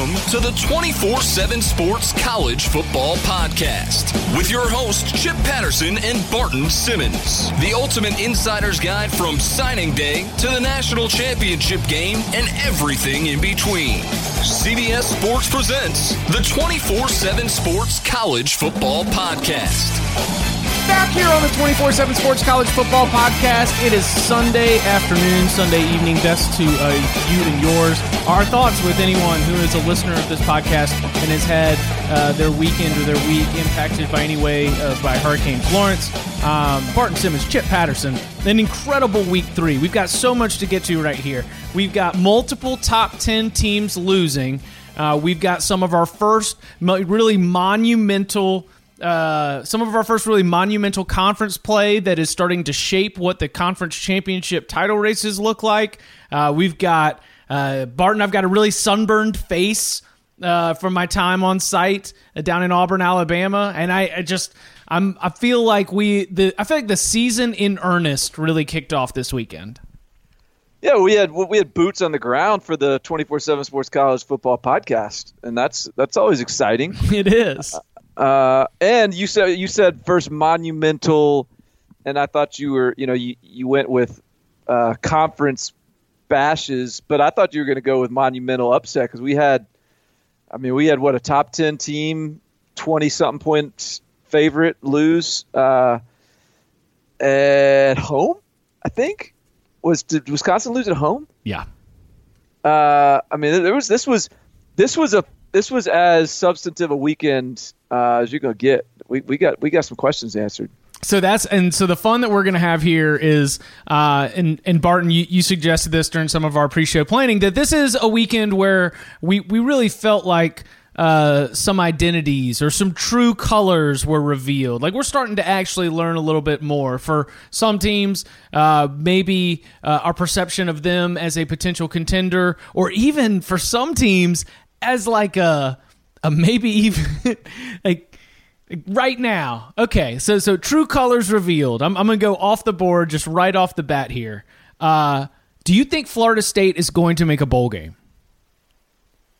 Welcome to the 24 7 Sports College Football Podcast with your hosts, Chip Patterson and Barton Simmons. The ultimate insider's guide from signing day to the national championship game and everything in between. CBS Sports presents the 24 7 Sports College Football Podcast back here on the 24 7 Sports College Football Podcast. It is Sunday afternoon, Sunday evening. Best to uh, you and yours. Our thoughts with anyone who is a listener of this podcast and has had uh, their weekend or their week impacted by any way uh, by Hurricane Florence. Um, Barton Simmons, Chip Patterson, an incredible week three. We've got so much to get to right here. We've got multiple top 10 teams losing. Uh, we've got some of our first really monumental uh, some of our first really monumental conference play that is starting to shape what the conference championship title races look like. Uh, we've got uh, Barton. I've got a really sunburned face uh, from my time on site uh, down in Auburn, Alabama, and I, I, just I'm I feel like we the I feel like the season in earnest really kicked off this weekend. Yeah, we had we had boots on the ground for the twenty four seven Sports College Football podcast, and that's that's always exciting. It is. Uh, and you said you said first monumental, and I thought you were you know you you went with uh, conference bashes, but I thought you were going to go with monumental upset because we had, I mean, we had what a top ten team, twenty something point favorite lose uh, at home. I think was did Wisconsin lose at home? Yeah. Uh, I mean, there was this was this was a this was as substantive a weekend uh, as you're gonna get. We, we got we got some questions answered. So that's and so the fun that we're going to have here is, uh, and and Barton, you, you suggested this during some of our pre-show planning that this is a weekend where we we really felt like uh, some identities or some true colors were revealed. Like we're starting to actually learn a little bit more. For some teams, uh, maybe uh, our perception of them as a potential contender, or even for some teams as like a a maybe even like right now. Okay, so so true colors revealed. I'm I'm gonna go off the board just right off the bat here. Uh, do you think Florida State is going to make a bowl game?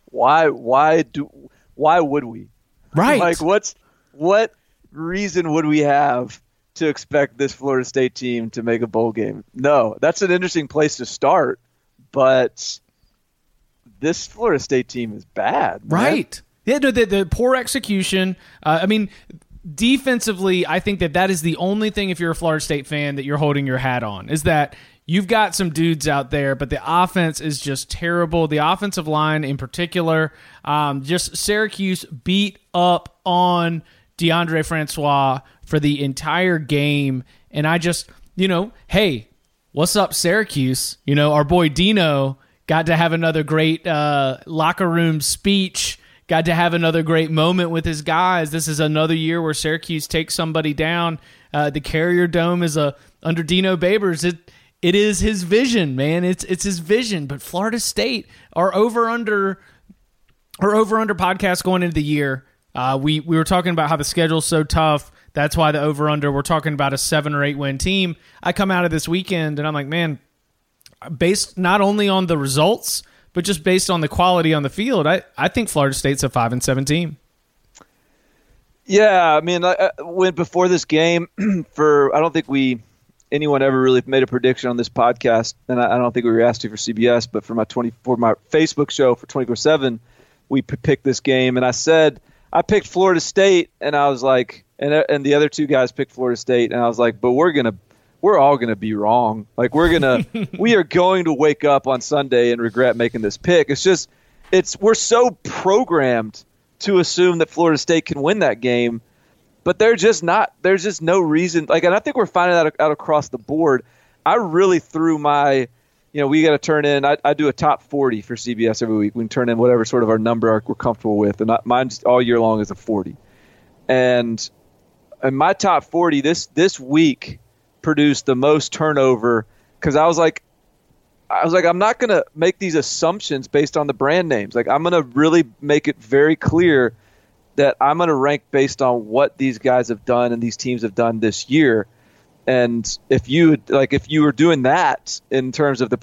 Why? Why do? Why would we? Right. Like what's what reason would we have to expect this Florida State team to make a bowl game? No, that's an interesting place to start, but this Florida State team is bad. Man. Right. Yeah, no, the, the poor execution. Uh, I mean, defensively, I think that that is the only thing, if you're a Florida State fan, that you're holding your hat on is that you've got some dudes out there, but the offense is just terrible. The offensive line, in particular, um, just Syracuse beat up on Deondre Francois for the entire game. And I just, you know, hey, what's up, Syracuse? You know, our boy Dino got to have another great uh, locker room speech. Got to have another great moment with his guys. This is another year where Syracuse takes somebody down. Uh, the Carrier Dome is a under Dino Babers. It it is his vision, man. It's it's his vision. But Florida State are over under our over under podcast going into the year. Uh, we we were talking about how the schedule's so tough. That's why the over under. We're talking about a seven or eight win team. I come out of this weekend and I'm like, man, based not only on the results but just based on the quality on the field, I, I think Florida State's a five and seven team. Yeah, I mean, I, when before this game, for I don't think we anyone ever really made a prediction on this podcast, and I, I don't think we were asked to for CBS, but for my twenty for my Facebook show for twenty four seven, we p- picked this game, and I said I picked Florida State, and I was like, and and the other two guys picked Florida State, and I was like, but we're gonna we're all going to be wrong. Like we're going to we are going to wake up on Sunday and regret making this pick. It's just it's we're so programmed to assume that Florida State can win that game, but they're just not there's just no reason like and I think we're finding that out, across the board. I really threw my you know, we got to turn in. I, I, do a top 40 for CBS every week. We can turn in whatever sort of our number we're comfortable with, and I, mine's all year long is a 40. And in my top 40 this this week, produced the most turnover because I was like, I was like, I'm not going to make these assumptions based on the brand names. Like, I'm going to really make it very clear that I'm going to rank based on what these guys have done and these teams have done this year. And if you like, if you were doing that in terms of the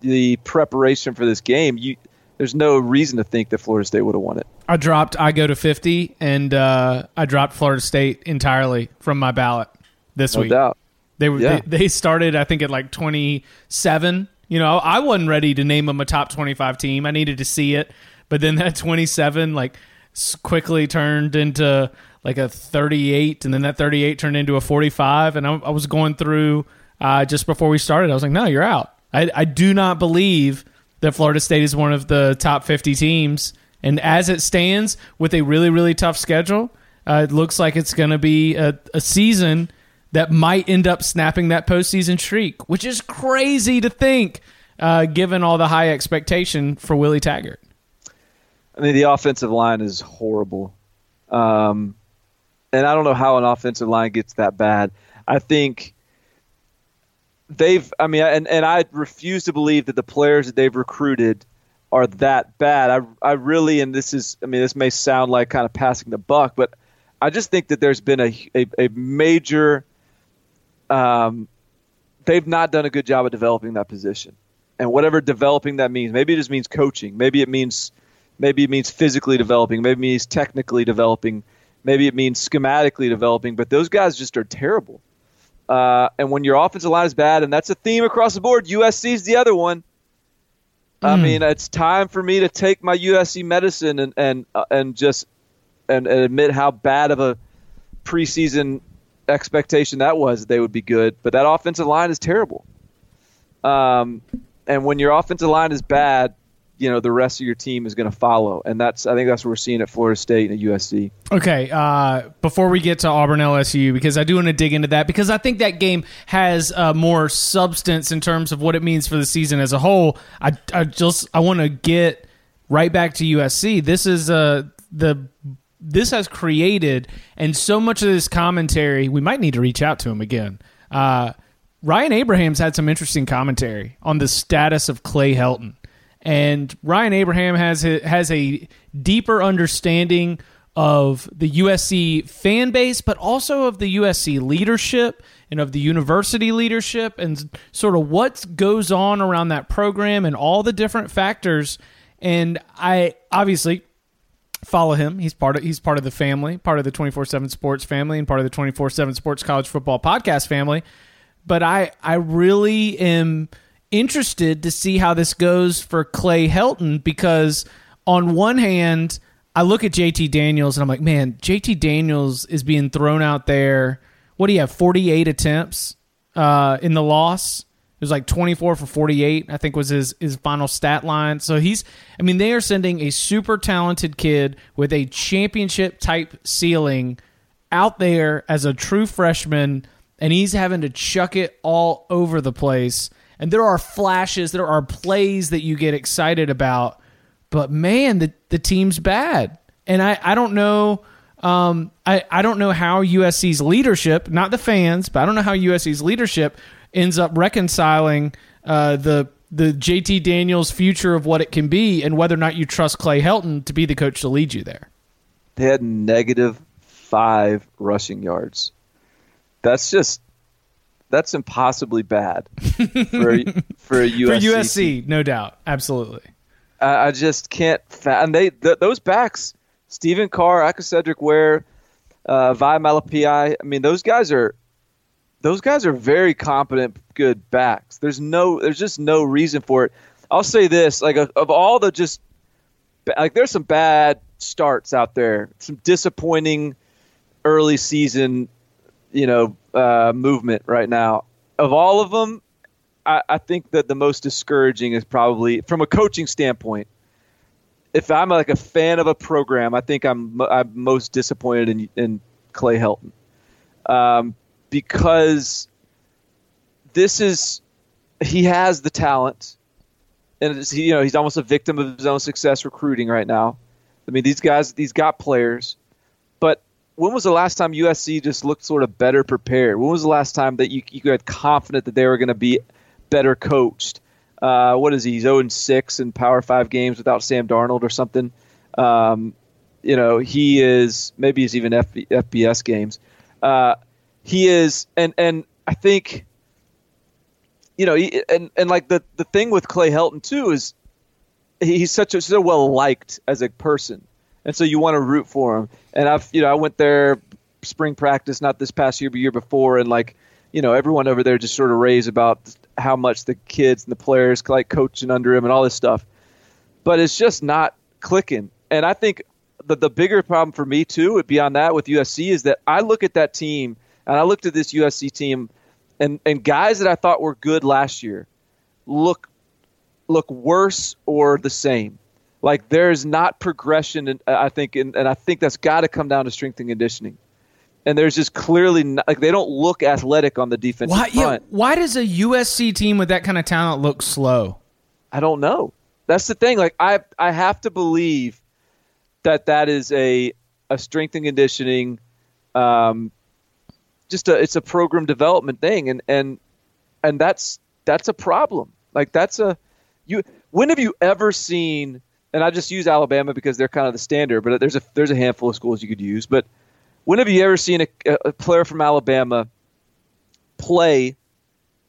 the preparation for this game, you there's no reason to think that Florida State would have won it. I dropped I go to 50 and uh, I dropped Florida State entirely from my ballot this No week. doubt. They were Yeah. they, they started I think at like 27. You know, I wasn't ready to name them a top 25 team. I needed to see it. But then that 27 like quickly turned into like a 38 and then that 38 turned into a 45 and I, I was going through uh, just before we started. I was like, "No, you're out." I, I do not believe that Florida State is one of the top 50 teams. And as it stands with a really, really tough schedule, uh, it looks like it's going to be a, a season that might end up snapping that postseason streak, which is crazy to think, uh, given all the high expectation for Willie Taggart. I mean, the offensive line is horrible. Um, and I don't know how an offensive line gets that bad. I think they've, I mean, and, and I refuse to believe that the players that they've recruited are that bad. I, I really, and this is, I mean, this may sound like kind of passing the buck, but I just think that there's been a, a, a major, um, they've not done a good job of developing that position. And whatever developing that means, maybe it just means coaching. Maybe it means maybe it means physically developing, maybe it means technically developing, maybe it means schematically developing, but those guys just are terrible. Uh, and when your offensive line is bad, and that's a theme across the board, USC's the other one. I mean, it's time for me to take my USC medicine and and uh, and just and, and admit how bad of a preseason expectation that was that they would be good. But that offensive line is terrible. Um, and when your offensive line is bad, you know the rest of your team is going to follow, and that's I think that's what we're seeing at Florida State and at USC. Okay, uh, before we get to Auburn LSU, because I do want to dig into that, because I think that game has uh, more substance in terms of what it means for the season as a whole. I, I just I want to get right back to USC. This is uh, the this has created, and so much of this commentary, we might need to reach out to him again. Uh, Ryan Abrahams had some interesting commentary on the status of Clay Helton. And Ryan Abraham has a, has a deeper understanding of the USC fan base, but also of the USC leadership and of the university leadership and sort of what goes on around that program and all the different factors. And I obviously follow him. He's part of he's part of the family, part of the 24/7 Sports family and part of the 24/7 Sports College Football Podcast family. But I I really am interested to see how this goes for Clay Helton because on one hand, I look at JT Daniels and I'm like, man, JT Daniels is being thrown out there. What do you have? 48 attempts uh, in the loss. It was like 24 for 48, I think was his, his final stat line. So he's, I mean, they are sending a super talented kid with a championship type ceiling out there as a true freshman, and he's having to chuck it all over the place. And there are flashes, there are plays that you get excited about, but man, the, the team's bad. And I, I don't know. Um, I, I don't know how USC's leadership, not the fans, but I don't know how USC's leadership ends up reconciling uh, the the JT Daniels future of what it can be and whether or not you trust Clay Helton to be the coach to lead you there. They had negative five rushing yards. That's just that's impossibly bad for a, for a USC. For team. No doubt, absolutely. I, I just can't. Fa- and they th- those backs, Stephen Carr, Aca'Cedric Ware, uh, Vi Malepeai. I mean, those guys are those guys are very competent, good backs. There's no, there's just no reason for it. I'll say this: like of, of all the just like, there's some bad starts out there, some disappointing early season, you know, uh, movement right now. Of all of them, I, I think that the most discouraging is probably from a coaching standpoint. If I'm like a fan of a program, I think I'm I'm most disappointed in in Clay Helton, um, because this is he has the talent, and you know he's almost a victim of his own success recruiting right now. I mean these guys these got players, but when was the last time USC just looked sort of better prepared? When was the last time that you you got confident that they were going to be better coached? Uh, what is he? He's 0 6 in Power Five games without Sam Darnold or something. Um, you know, he is maybe he's even F- FBS games. Uh, he is, and and I think, you know, he, and and like the the thing with Clay Helton too is, he's such a so well liked as a person, and so you want to root for him. And I've you know I went there spring practice not this past year but year before, and like you know everyone over there just sort of raves about how much the kids and the players like coaching under him and all this stuff, but it's just not clicking. And I think the the bigger problem for me too, beyond that with USC, is that I look at that team and I looked at this USC team, and and guys that I thought were good last year look look worse or the same. Like there's not progression, and I think, and, and I think that's got to come down to strength and conditioning. And there's just clearly not, like they don't look athletic on the defensive why, front. Yeah, why does a USC team with that kind of talent look slow? I don't know. That's the thing. Like I, I have to believe that that is a a strength and conditioning, um, just a it's a program development thing, and and and that's that's a problem. Like that's a you. When have you ever seen? And I just use Alabama because they're kind of the standard, but there's a there's a handful of schools you could use. But when have you ever seen a, a player from Alabama play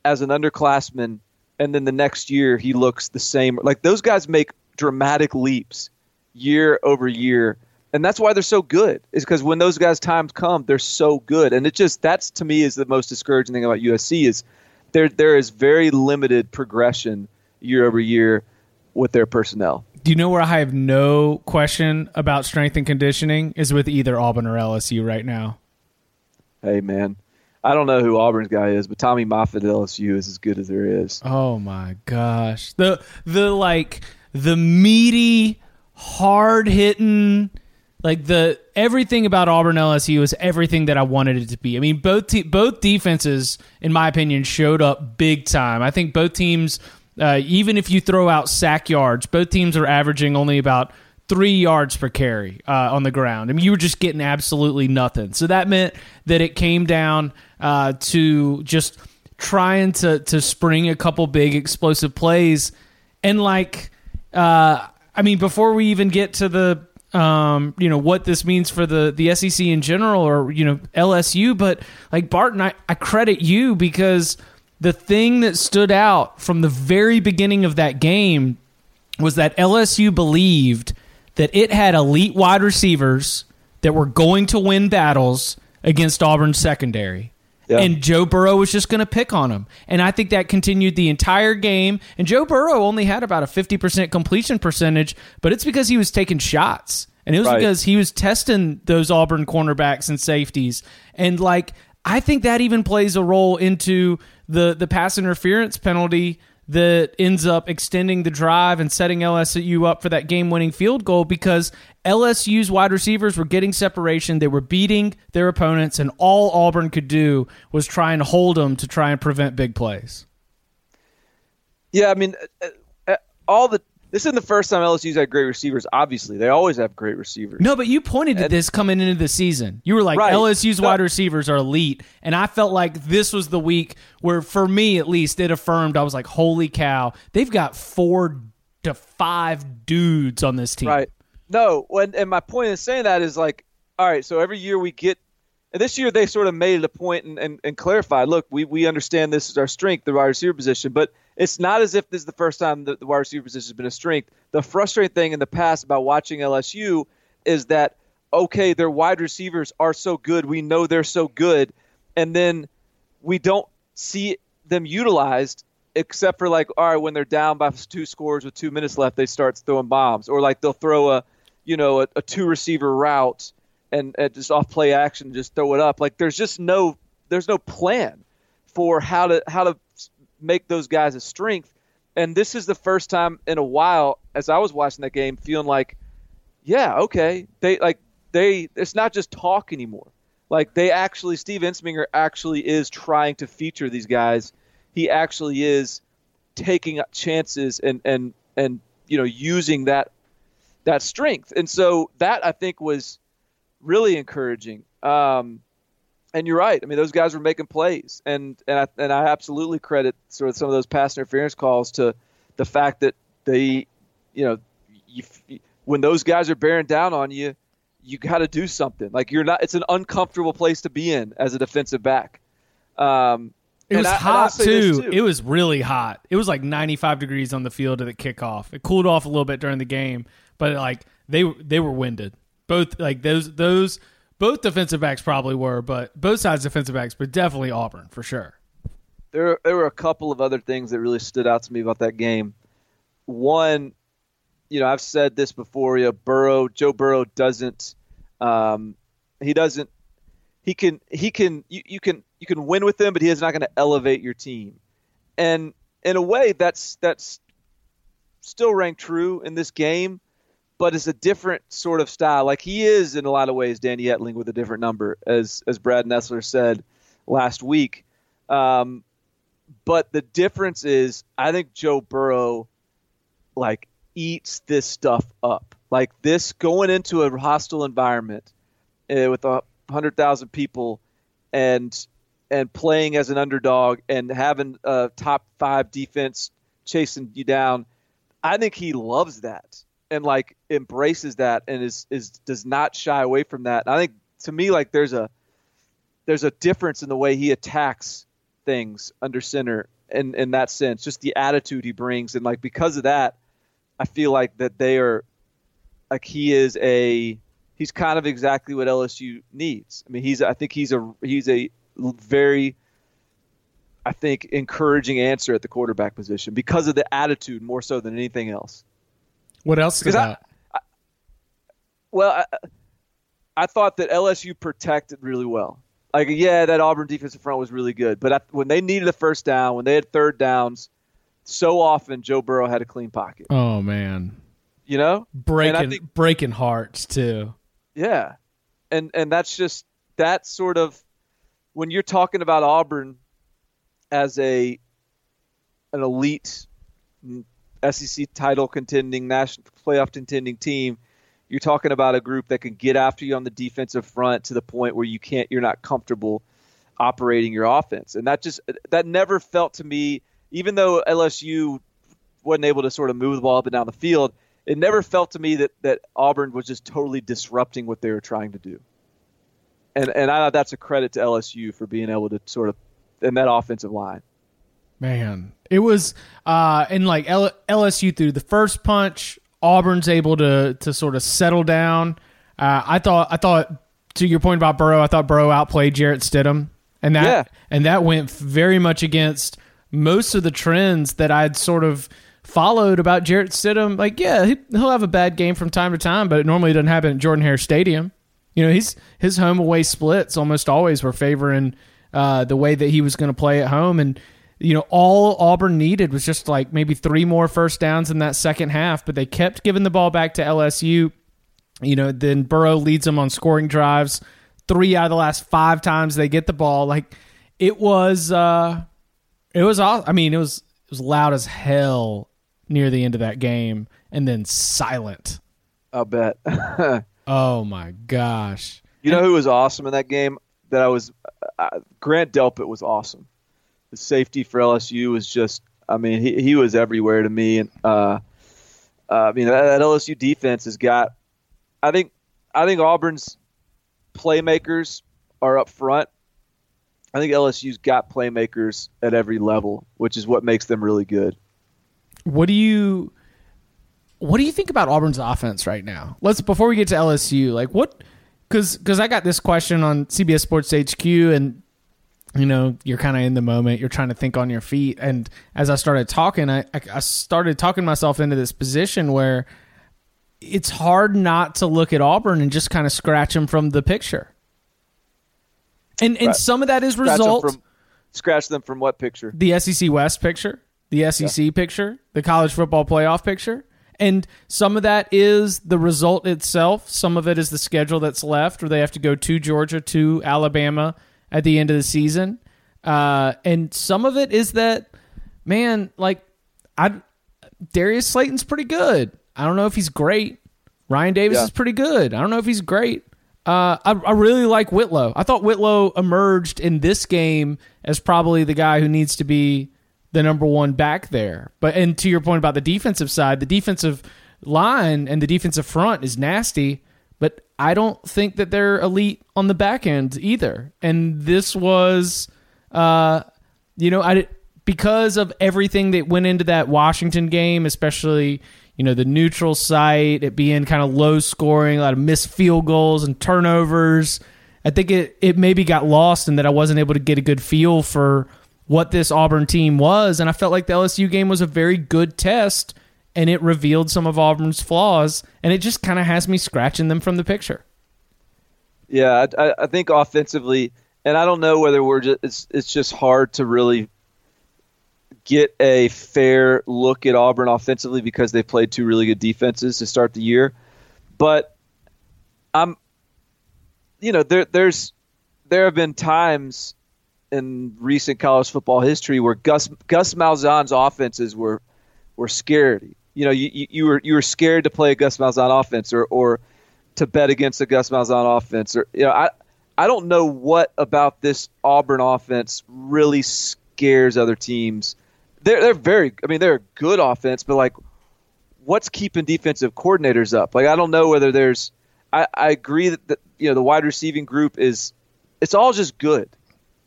as an underclassman, and then the next year he looks the same? Like those guys make dramatic leaps year over year and that's why they're so good is because when those guys times come they're so good. And it just that's to me is the most discouraging thing about usc is there there is very limited progression year over year with their personnel. Do you know where I have no question about strength and conditioning? Is with either Auburn or LSU right now? hey man. I don't know who auburn's guy is but tommy Moffitt at lsu is as good as there is. Oh my gosh. The the like the meaty, hard hitting like the everything about Auburn LSU was everything that I wanted it to be. I mean, both te- both defenses, in my opinion, showed up big time. I think both teams, uh, even if you throw out sack yards, both teams are averaging only about three yards per carry uh, on the ground. I mean, you were just getting absolutely nothing. So that meant that it came down uh, to just trying to to spring a couple big explosive plays, and like, uh, I mean, before we even get to the um, you know what this means for the the SEC in general, or you know LSU, but like Barton, I, I credit you because the thing that stood out from the very beginning of that game was that LSU believed that it had elite wide receivers that were going to win battles against Auburn's secondary. Yeah. And Joe Burrow was just going to pick on him. And I think that continued the entire game. And Joe Burrow only had about a 50% completion percentage, but it's because he was taking shots. And it was Right. because he was testing those Auburn cornerbacks and safeties. And like I think that even plays a role into the the pass interference penalty that ends up extending the drive and setting LSU up for that game-winning field goal because LSU's wide receivers were getting separation, they were beating their opponents and all Auburn could do was try and hold them to try and prevent big plays. Yeah, I mean, uh, uh, all the this isn't the first time LSU's had great receivers. Obviously, they always have great receivers. No, but you pointed to this coming into the season. You were like, Right. LSU's wide receivers are elite. And I felt like this was the week where, for me at least, it affirmed I was like, holy cow, they've got four to five dudes on this team. Right. No, when, and my point in saying that is like, all right, so every year we get, and this year they sort of made it a point and, and, and clarified, look, we, we understand this is our strength, the wide receiver position, but it's not as if this is the first time that the wide receiver position has been a strength. The frustrating thing in the past about watching LSU is that, okay, their wide receivers are so good, we know they're so good, and then we don't see them utilized except for like all right when they're down by two scores with two minutes left they start throwing bombs or like they'll throw a you know a, a two receiver route and, and just off play action just throw it up like there's just no there's no plan for how to how to make those guys a strength. And this is the first time in a while as I was watching that game feeling like yeah okay they like they it's not just talk anymore. Like they actually Steve Ensminger actually is trying to feature these guys. He actually is taking chances and and and you know using that that strength. And so that I think was really encouraging. Um and you're right I mean those guys were making plays and and I and I absolutely credit sort of some of those pass interference calls to the fact that they you know you, when those guys are bearing down on you you got to do something like you're not it's an uncomfortable place to be in as a defensive back um It was I- hot too. too. It was really hot. It was like 95 degrees on the field at the kickoff. It cooled off a little bit during the game, but like they they were winded. Both like those those both defensive backs probably were, but both sides defensive backs, but definitely Auburn for sure. There, there were a couple of other things that really stood out to me about that game. One, you know, I've said this before. You know, Burrow, Joe Burrow doesn't, um, he doesn't, he can, he can, you, you can, you can win with him, but he is not going to elevate your team. And in a way, that's that's still rang true in this game, but it's a different sort of style. Like he is in a lot of ways, Danny Etling with a different number, as as Brad Nessler said last week. Um, but the difference is, I think Joe Burrow like eats this stuff up. Like this going into a hostile environment uh, with a hundred thousand people and and playing as an underdog and having a top five defense chasing you down. I think he loves that and like embraces that and is is does not shy away from that. I think to me like there's a there's a difference in the way he attacks things under center in in that sense. Just the attitude he brings and like because of that, I feel like that they are like he is a he's kind of exactly what LSU needs. I mean, he's I think he's a he's a very I think encouraging answer at the quarterback position because of the attitude more so than anything else. What else stood Because I- Well, I, I thought that LSU protected really well. Like, yeah, that Auburn defensive front was really good, but I, when they needed a first down, when they had third downs, so often Joe Burrow had a clean pocket. Oh man, You know, breaking think- breaking hearts too. Yeah, and and that's just that sort of when you're talking about Auburn as a an elite SEC title contending national playoff contending team, you're talking about a group that can get after you on the defensive front to the point where you can't you're not comfortable operating your offense, and that just that never felt to me, even though LSU wasn't able to sort of move the ball up and down the field it never felt to me that, that Auburn was just totally disrupting what they were trying to do. And and I that's a credit to LSU for being able to sort of in that offensive line. Man, it was uh and like L- LSU threw the first punch. Auburn's able to to sort of settle down. Uh, I thought I thought to your point about Burrow, I thought Burrow outplayed Jarrett Stidham, and that Yeah. and that went very much against most of the trends that I'd sort of followed about Jarrett Stidham. Like, yeah, he, he'll have a bad game from time to time, but it normally doesn't happen at Jordan Hare Stadium. You know, he's his home away splits almost always were favoring uh, the way that he was going to play at home, and you know, all Auburn needed was just like maybe three more first downs in that second half, but they kept giving the ball back to LSU. You know, then Burrow leads them on scoring drives. Three out of the last five times they get the ball, like it was, uh, it was. aw- I mean, it was it was loud as hell near the end of that game, and then silent. I'll bet. Oh my gosh! You know who was awesome in that game? That I was uh, Grant Delpit was awesome. The safety for LSU was just. I mean, he he was everywhere to me, and uh, uh, I mean that, that LSU defense has got. I think I think Auburn's playmakers are up front. I think LSU's got playmakers at every level, which is what makes them really good. What do you what do you think about Auburn's offense right now? Let's before we get to LSU, like what cuz cuz I got this question on CBS Sports HQ and you know, you're kind of in the moment, you're trying to think on your feet and as I started talking, I I started talking myself into this position where it's hard not to look at Auburn and just kind of scratch them from the picture. And and Right. some of that is Scratch them result from scratch them from what picture? the SEC West picture, the SEC picture, the college football playoff picture. And some of that is the result itself. Some of it is the schedule that's left, where they have to go to Georgia, to Alabama at the end of the season. Uh, and some of it is that, man, like, I Darius Slayton's pretty good. I don't know if he's great. Ryan Davis Yeah. is pretty good. I don't know if he's great. Uh, I, I really like Whitlow. I thought Whitlow emerged in this game as probably the guy who needs to be the number one back there. But and to your point about the defensive side, the defensive line and the defensive front is nasty. But I don't think that they're elite on the back end either. And this was, uh, you know, I because of everything that went into that Washington game, especially you know the neutral site, it being kind of low scoring, a lot of missed field goals and turnovers. I think it it maybe got lost in that I wasn't able to get a good feel for what this Auburn team was, and I felt like the LSU game was a very good test, and it revealed some of Auburn's flaws, and it just kind of has me scratching them from the picture. Yeah, I, I think offensively, and I don't know whether we're just it's it's just hard to really get a fair look at Auburn offensively because they played two really good defenses to start the year. But I'm, you know, there there's there have been times in recent college football history where Gus Gus Malzahn's offenses were were scary. You know, you, you were you were scared to play a Gus Malzahn offense or or to bet against a Gus Malzahn offense or you know I I don't know what about this Auburn offense really scares other teams they're they're very. I mean, they're a good offense, but like, what's keeping defensive coordinators up? Like, I don't know whether there's. I, I agree that the, you know the wide receiving group is. It's all just good.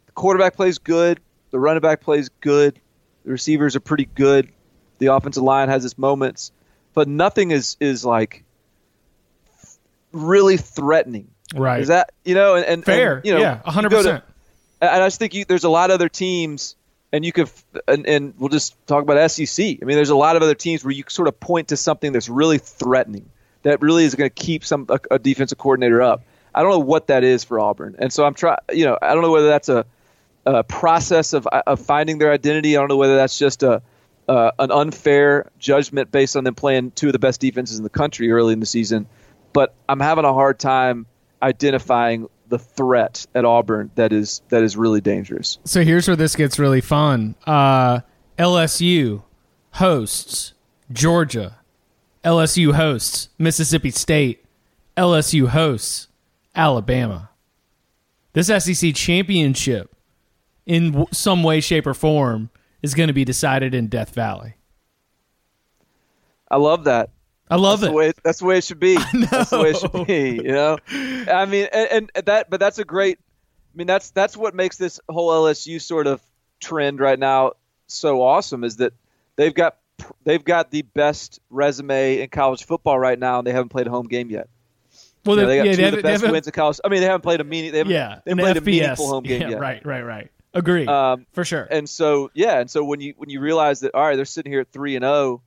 The quarterback plays good. The running back plays good. The receivers are pretty good. The offensive line has its moments, but nothing is is like really threatening. Right. Is that you know and, and fair? And, you know, yeah, hundred percent. And I just think you, there's a lot of other teams and you could and, and, we'll just talk about SEC. I mean, there's a lot of other teams where you sort of point to something that's really threatening, that really is going to keep some a, a, defensive coordinator up. I don't know what that is for Auburn, and so I'm trying. You know, I don't know whether that's a, a process of of finding their identity. I don't know whether that's just a uh, an unfair judgment based on them playing two of the best defenses in the country early in the season. But I'm having a hard time identifying the threat at Auburn that is that is really dangerous. So here's where this gets really fun. Uh, LSU hosts Georgia. LSU hosts Mississippi State. LSU hosts Alabama. This SEC championship, in some way, shape, or form, is going to be decided in Death Valley. I love that. I love that's it. The way, that's the way it should be. That's the way it should be. You know, I mean, and, and, that, but that's a great. I mean, that's that's what makes this whole LSU sort of trend right now so awesome is that they've got they've got the best resume in college football right now, and they haven't played a home game yet. Well, you know, they got yeah, two they of the best wins in college. I mean, they haven't played a meaning. They haven't, yeah, they haven't played FBS. a meaningful home game yeah, yet. Right, right, right. Agree. Um, for sure. And so, yeah, and so when you when you realize that, all right, they're sitting here at three and zero oh,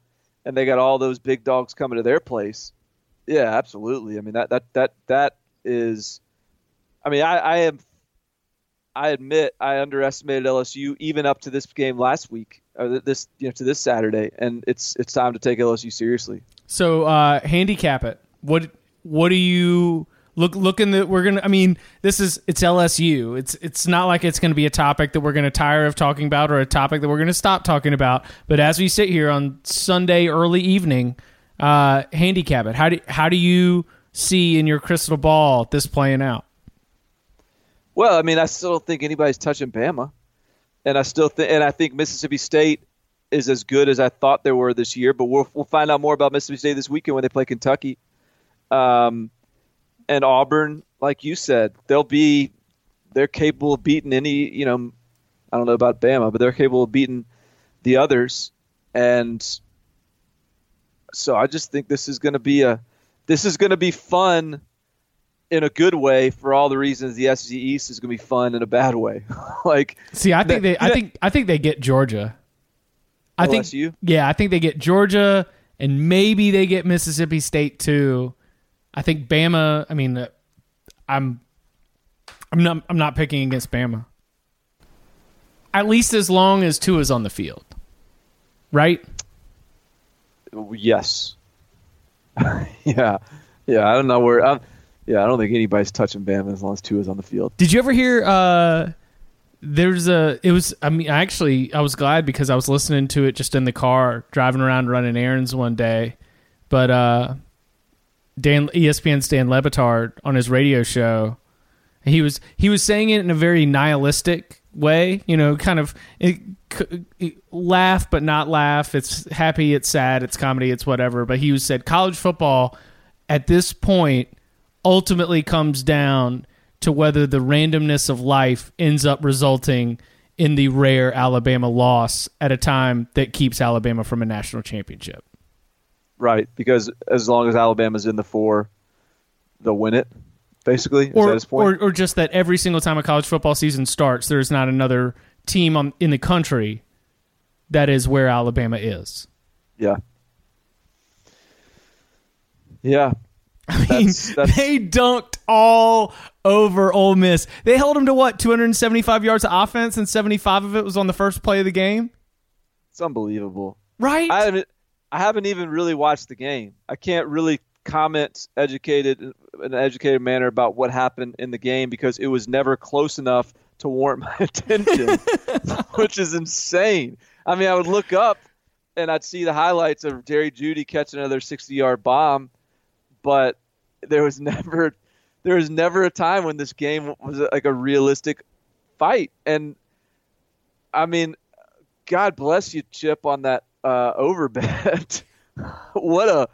and they got all those big dogs coming to their place. Yeah, absolutely. I mean that that that that is. I mean, I, I am. I admit I underestimated LSU even up to this game last week, or this you know to this Saturday, and it's it's time to take LSU seriously. So uh, handicap it. What what do you look look in the we're gonna i mean this is it's lsu it's it's not like it's gonna be a topic that we're gonna tire of talking about or a topic that we're gonna stop talking about. But as we sit here on sunday early evening uh handicap it. How do how do you see in your crystal ball this playing out? Well i mean i still don't think anybody's touching bama. And i still think and i think mississippi state is as good as i thought they were this year but we'll, we'll find out more about mississippi state this weekend when they play kentucky. Um, and Auburn, like you said, they'll be they're capable of beating any you know I don't know about Bama, but they're capable of beating the others, and so I just think this is going to be a this is going to be fun in a good way for all the reasons the SEC East is going to be fun in a bad way. like, see, I think they, I think, I think they get Georgia. I LSU? think, yeah, I think they get Georgia, and maybe they get Mississippi State too. I think Bama. I mean, uh, I'm I'm not I'm not picking against Bama. At least as long as Tua is on the field, right? Yes. yeah, yeah. I don't know where. I'm, yeah, I don't think anybody's touching Bama as long as Tua is on the field. Did you ever hear? Uh, there's a. It was. I mean, actually, I was glad because I was listening to it just in the car driving around running errands one day, but uh, Dan ESPN's Dan Le Batard on his radio show. He was he was saying it in a very nihilistic way, you know, kind of it, laugh but not laugh. It's happy, it's sad, it's comedy, it's whatever. But he said college football at this point ultimately comes down to whether the randomness of life ends up resulting in the rare Alabama loss at a time that keeps Alabama from a national championship. Right, because as long as Alabama's in the four, they'll win it. Basically, or, or, or just that every single time a college football season starts, there's not another team on, in the country that is where Alabama is. Yeah. Yeah. I mean, that's, that's... they dunked all over Ole Miss. They held them to what, 275 yards of offense, and 75 of it was on the first play of the game. It's unbelievable, right? I haven't, I haven't even really watched the game. I can't really comment educated in an educated manner about what happened in the game because it was never close enough to warrant my attention, which is insane. I mean, I would look up and I'd see the highlights of Jerry Jeudy catching another 60-yard bomb, but there was never there was never a time when this game was like a realistic fight. And I mean, God bless you, Chip, on that uh, over bet. what a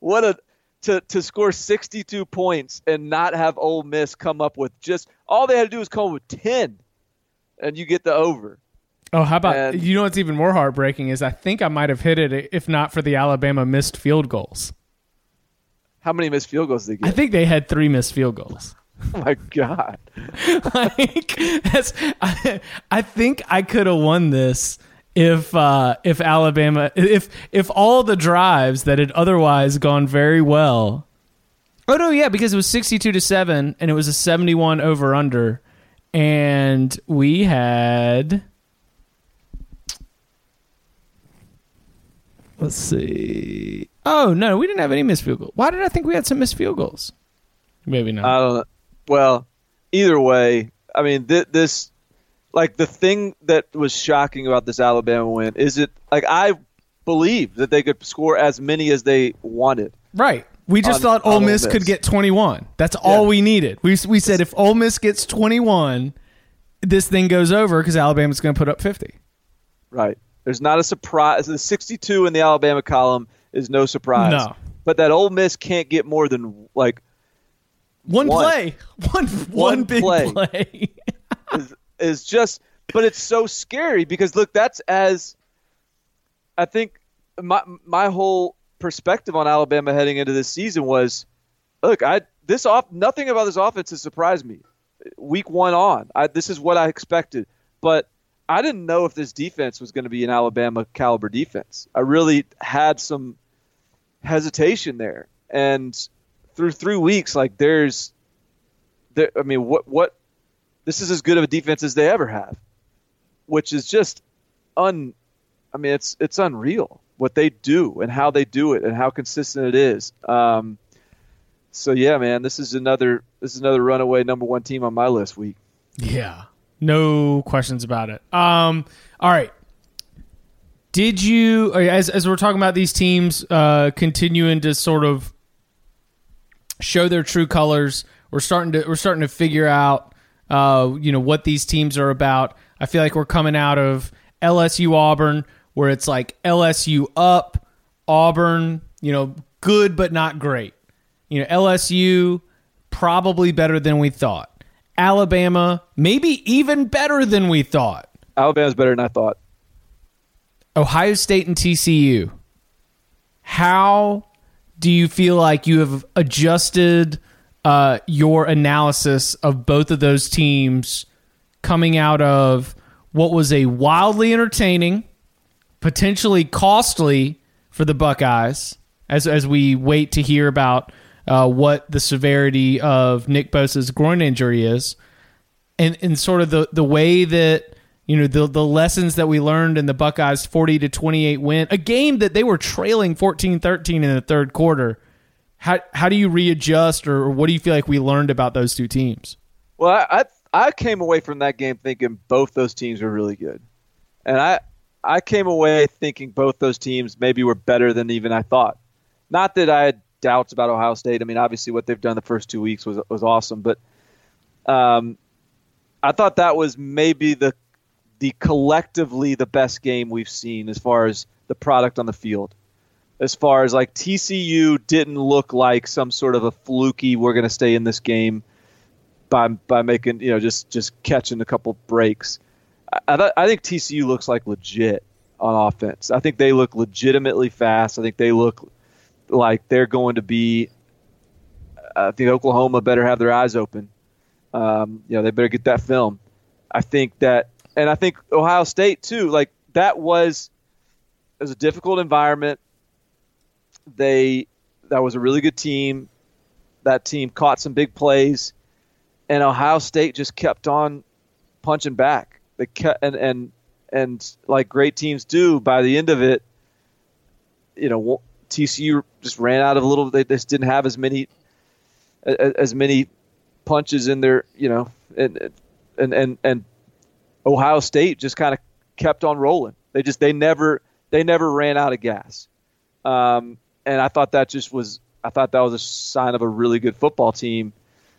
what a to to score 62 points and not have Ole Miss come up with just all they had to do was come up with 10, and you get the over. Oh, how about and, you know what's even more heartbreaking is I think I might have hit it if not for the Alabama missed field goals. How many missed field goals did they get? I think they had three missed field goals. Oh my god! like that's, I, I think I could have won this if uh, if Alabama if if all the drives that had otherwise gone very well. Oh no, yeah, because it was sixty-two to seven, and it was a seventy-one over under, and we had Let's see. Oh no, we didn't have any missed field goals. Why did I think we had some missed field goals? Maybe not. I don't know. Well, either way, I mean, th- this, like, the thing that was shocking about this Alabama win is it, like, I believe that they could score as many as they wanted. Right. We just on, thought Ole Miss, Miss, could get 21. That's all we needed. We, we said if Ole Miss gets 21, this thing goes over because Alabama's going to put up 50. Right. There's not a surprise. The 62 in the Alabama column is no surprise. No. But that Ole Miss can't get more than like one, one. play, one one, big play, play. is, is just. But it's so scary because look, that's as I think my my whole perspective on Alabama heading into this season was, look, I this off nothing about this offense has surprised me. Week one on, I, this is what I expected. But I didn't know if this defense was going to be an Alabama caliber defense. I really had some hesitation there, and through three weeks, like there's, there. I mean, what what? This is as good of a defense as they ever have, which is just un. I mean, it's it's unreal what they do and how they do it and how consistent it is. Um, so yeah, man, this is another this is another runaway number one team on my list week. Yeah, no questions about it. Um, all right. Did you, as as we're talking about these teams uh, continuing to sort of show their true colors, we're starting to we're starting to figure out, uh, you know, what these teams are about. I feel like we're coming out of LSU Auburn, where it's like LSU up, Auburn, you know, good but not great. You know, LSU probably better than we thought. Alabama, maybe even better than we thought. Alabama's better than I thought. Ohio State and TCU. How do you feel like you have adjusted uh, your analysis of both of those teams coming out of what was a wildly entertaining, potentially costly for the Buckeyes as as we wait to hear about uh, what the severity of Nick Bosa's groin injury is, and and sort of the the way that you know the the lessons that we learned in the Buckeyes 40 to 28 win, a game that they were trailing 14-13 in the third quarter. How how do you readjust, or what do you feel like we learned about those two teams? Well, I I, came away from that game thinking both those teams were really good, and I I came away thinking both those teams maybe were better than even I thought. Not that I had doubts about Ohio State. I mean, obviously what they've done the first two weeks was was awesome, but um, I thought that was maybe the the collectively the best game we've seen as far as the product on the field. As far as like TCU didn't look like some sort of a fluky we're going to stay in this game by by making you know just just catching a couple breaks. I, I think TCU looks like legit on offense. I think they look legitimately fast. I think they look like they're going to be. I think Oklahoma better have their eyes open. Um, you know, they better get that film. I think that, and I think Ohio State too. Like that was, it was a difficult environment. They, that was a really good team. That team caught some big plays, and Ohio State just kept on punching back. They kept, and and and like great teams do. By the end of it, you know, TCU just ran out of a little. They just didn't have as many as many punches in their, you know, and and and, and Ohio State just kind of kept on rolling. They just they never they never ran out of gas. Um, and I thought that just was I thought that was a sign of a really good football team.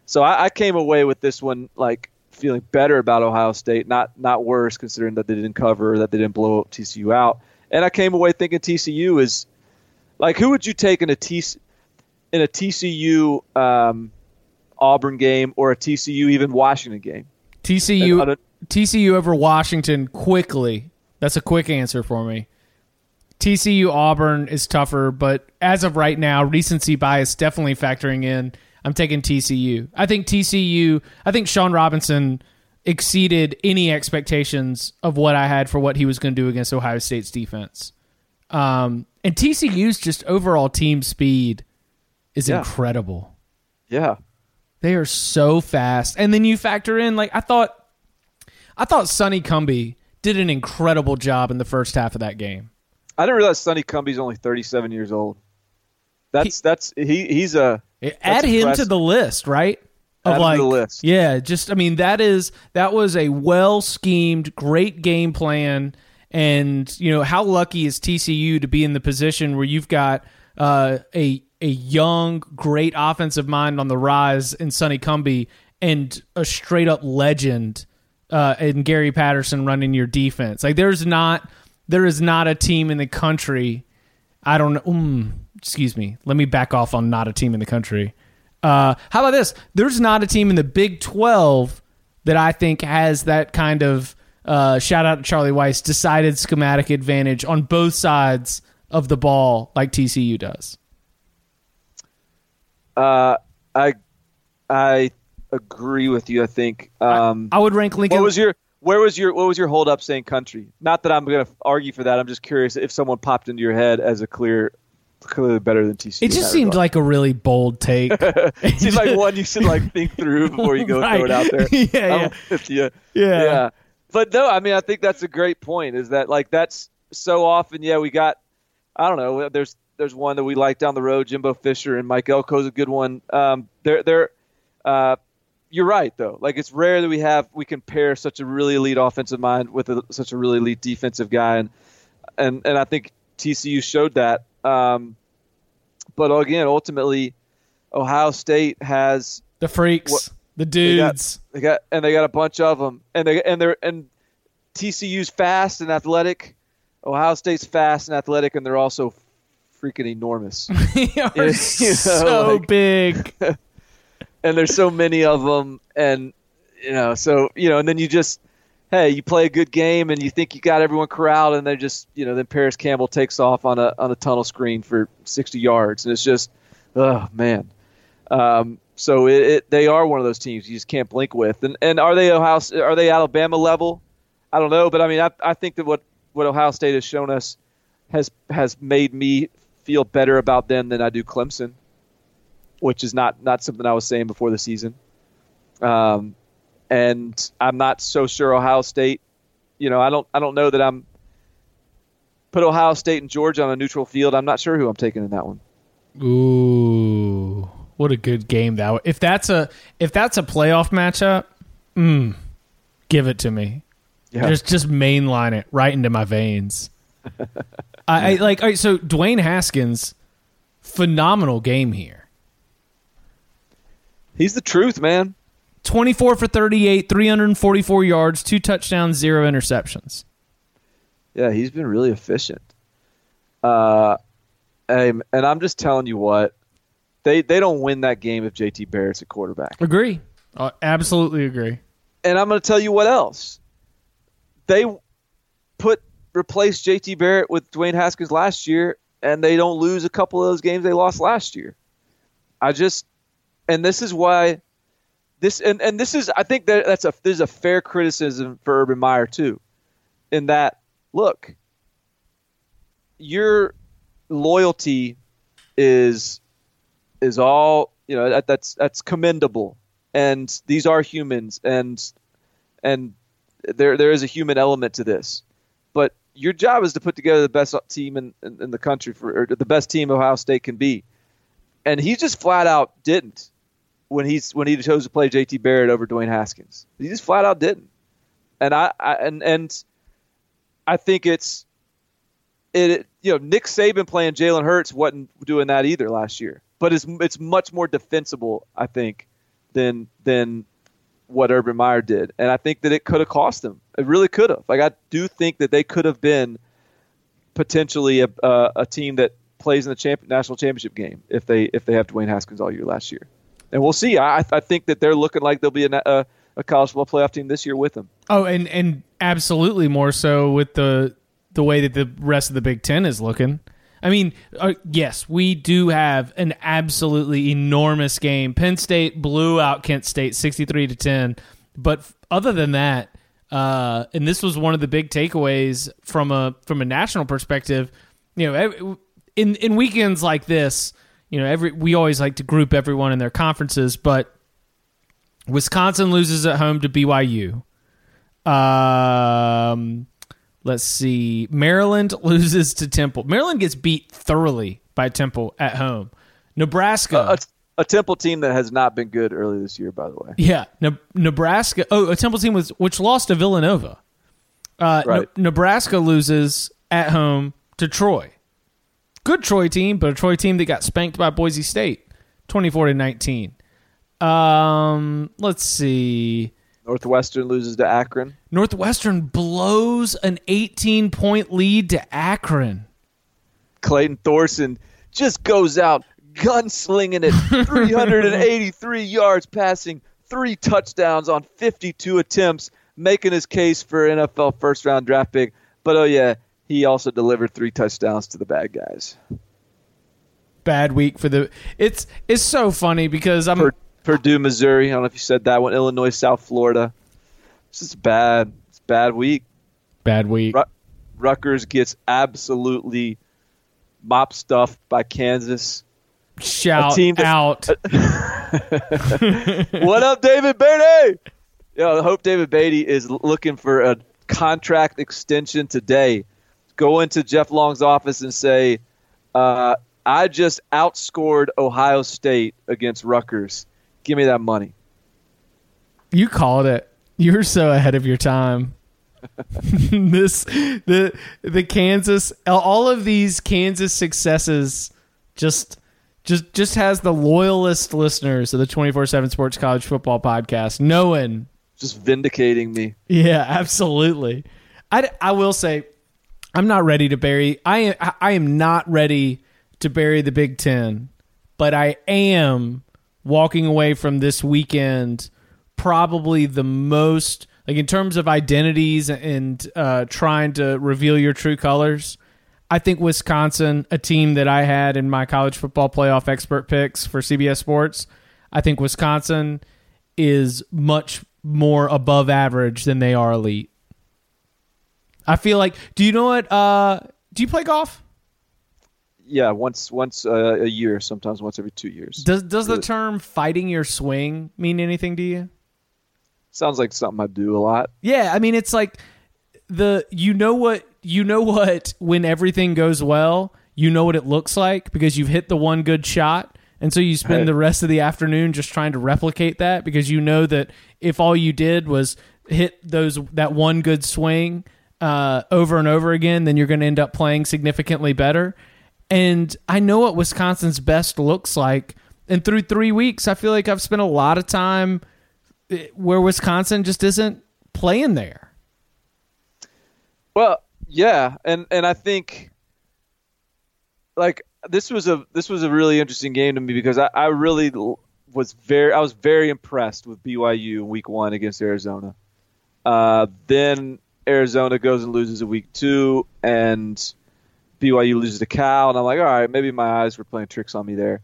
So I, I came away with this one like feeling better about Ohio State, not not worse, considering that they didn't cover, that they didn't blow TCU out. And I came away thinking TCU is like who would you take in a a T in a TCU um, Auburn game or a TCU even Washington game? TCU TCU over Washington quickly. That's a quick answer for me. TCU Auburn is tougher, but as of right now, recency bias definitely factoring in. I'm taking TCU. I think TCU. I think Shawn Robinson exceeded any expectations of what I had for what he was going to do against Ohio State's defense. Um, and TCU's just overall team speed is yeah. incredible. Yeah. They are so fast. And then you factor in like I thought I thought Sonny Cumbie did an incredible job in the first half of that game. I didn't realize Sonny Cumbie's only 37 years old. That's he, that's he he's a add him impressive. to the list, right? Of add like the list. Yeah, just I mean that is that was a well schemed, great game plan and you know how lucky is TCU to be in the position where you've got uh, a a young, great offensive mind on the rise in Sonny Cumbie and a straight up legend uh, in Gary Patterson running your defense. Like there's not there is not a team in the country. I don't know. Mm, excuse me. Let me back off on not a team in the country. Uh, how about this? There's not a team in the Big Twelve that I think has that kind of uh, shout out to Charlie Weis decided schematic advantage on both sides of the ball like TCU does. Uh, I I agree with you. I think um, I, I, would rank Lincoln. What was your where was your what was your hold up saying country? Not that I'm going to argue for that. I'm just curious if someone popped into your head as a clear clearly better than TCU. It just seemed like a really bold take. it seems like one you should like think through before you go right. throw it out there. yeah, yeah. yeah, yeah. But no, I mean, I think that's a great point. Is that like that's so often? Yeah, we got. I don't know. There's there's one that we like down the road, Jimbo Fisher and Mike Elko's a good one. Um, they're they're. Uh, you're right though. Like it's rare that we have we can pair such a really elite offensive mind with a, such a really elite defensive guy, and and and I think TCU showed that. Um, but again, ultimately, Ohio State has the freaks, what, the dudes. They got, they got, and they got a bunch of them, and they and they're and TCU's fast and athletic. Ohio State's fast and athletic, and they're also freaking enormous. they are you know, so like, big, and there's so many of them, and you know, so you know, and then you just, hey, you play a good game, and you think you got everyone corralled, and they're just, you know, then Parris Campbell takes off on a on a tunnel screen for 60 yards, and it's just, oh man. Um, so it, it, they are one of those teams you just can't blink with. And and are they Ohio? Are they Alabama level? I don't know, but I mean, I, I think that what what Ohio State has shown us has has made me feel better about them than I do Clemson, which is not not something I was saying before the season. Um, and I'm not so sure Ohio State. You know, I don't I don't know that I'm put Ohio State and Georgia on a neutral field. I'm not sure who I'm taking in that one. Ooh, what a good game that! If that's a if that's a playoff matchup, mm, give it to me. Yeah. Just just mainline it right into my veins. I, I like. All right, so Dwayne Haskins, phenomenal game here. He's the truth, man. 24 for 38, 344 yards, two touchdowns, zero interceptions. Yeah, he's been really efficient. Uh, and, and I'm just telling you what, they they don't win that game if JT Barrett's a quarterback. Agree. Uh, absolutely agree. And I'm going to tell you what else they put replace JT Barrett with Dwayne Haskins last year, and they don't lose a couple of those games they lost last year. I just, and this is why this, and, and this is, I think that that's a, this is a fair criticism for Urban Meyer too, in that, look, your loyalty is, is all, you know, that, that's, that's commendable. And these are humans and, and there, there is a human element to this, but your job is to put together the best team in, in, in the country for, or the best team Ohio State can be and he just flat out didn't when he's when he chose to play JT Barrett over Dwayne Haskins. He just flat out didn't. And I, I and and I think it's it you know Nick Saban playing Jalen Hurts wasn't doing that either last year, but it's it's much more defensible I think than than what Urban Meyer did, and I think that it could have cost them. It really could have. Like I do think that they could have been potentially a, a, a team that plays in the champ- national championship game if they if they have Dwayne Haskins all year last year. And we'll see. I, I think that they're looking like they'll be a, a, a college football playoff team this year with them. Oh, and and absolutely more so with the the way that the rest of the Big Ten is looking. I mean, uh, yes, we do have an absolutely enormous game. Penn State blew out Kent State sixty-three to ten, but other than that, uh, and this was one of the big takeaways from a from a national perspective. You know, in in weekends like this, you know, every we always like to group everyone in their conferences, but Wisconsin loses at home to BYU. Um, let's see. Maryland loses to Temple. Maryland gets beat thoroughly by Temple at home. Nebraska. Uh, a, a, Temple team that has not been good early this year, by the way. Yeah. Ne- Nebraska. Oh, a Temple team with, which lost to Villanova. Uh, right. Ne- Nebraska loses at home to Troy good Troy team, but a Troy team that got spanked by Boise State, twenty four to nineteen. Um, let's see. Northwestern loses to Akron. Northwestern blows an 18 point lead to Akron. Clayton Thorson just goes out gunslinging it 383 yards passing, three touchdowns on 52 attempts, making his case for NFL first round draft pick. But oh yeah, he also delivered three touchdowns to the bad guys. Bad week for the. It's it's so funny because I'm Purdue, Missouri. I don't know if you said that one. Illinois, South Florida. It's just bad. It's bad week. Bad week. Rutgers gets absolutely mop stuffed by Kansas. Shout that, out. what up, David Beaty? Yeah, I hope David Beaty is looking for a contract extension today go into Jeff Long's office and say, uh, I just outscored Ohio State against Rutgers. Give me that money. You called it. You were so ahead of your time. this the the Kansas all of these Kansas successes just just just has the loyalist listeners of the 24/7 Sports College Football podcast knowing just vindicating me. Yeah, absolutely. I, I will say I'm not ready to bury. I am. I am not ready to bury the Big Ten, but I am walking away from this weekend probably the most like in terms of identities and uh, trying to reveal your true colors. I think Wisconsin, a team that I had in my college football playoff expert picks for CBS Sports, I think Wisconsin is much more above average than they are elite. I feel like. Do you know what? Uh, do you play golf? Yeah, once once uh, a year, sometimes once every two years. Does does the term "fighting your swing" mean anything to you? Sounds like something I do a lot. Yeah, I mean, it's like the you know what you know what when everything goes well, you know what it looks like because you've hit the one good shot. And so you spend the rest of the afternoon just trying to replicate that because you know that if all you did was hit those that one good swing, uh, over and over again, then you're going to end up playing significantly better. And I know what Wisconsin's best looks like. And through three weeks, I feel like I've spent a lot of time eh, where Wisconsin just isn't playing there. Well, yeah, and and I think like this was a this was a really interesting game to me because I, I really was very I was very impressed with BYU in Week One against Arizona. Uh, then Arizona goes and loses a week two, and BYU loses to Cal, and I'm like, all right, maybe my eyes were playing tricks on me there.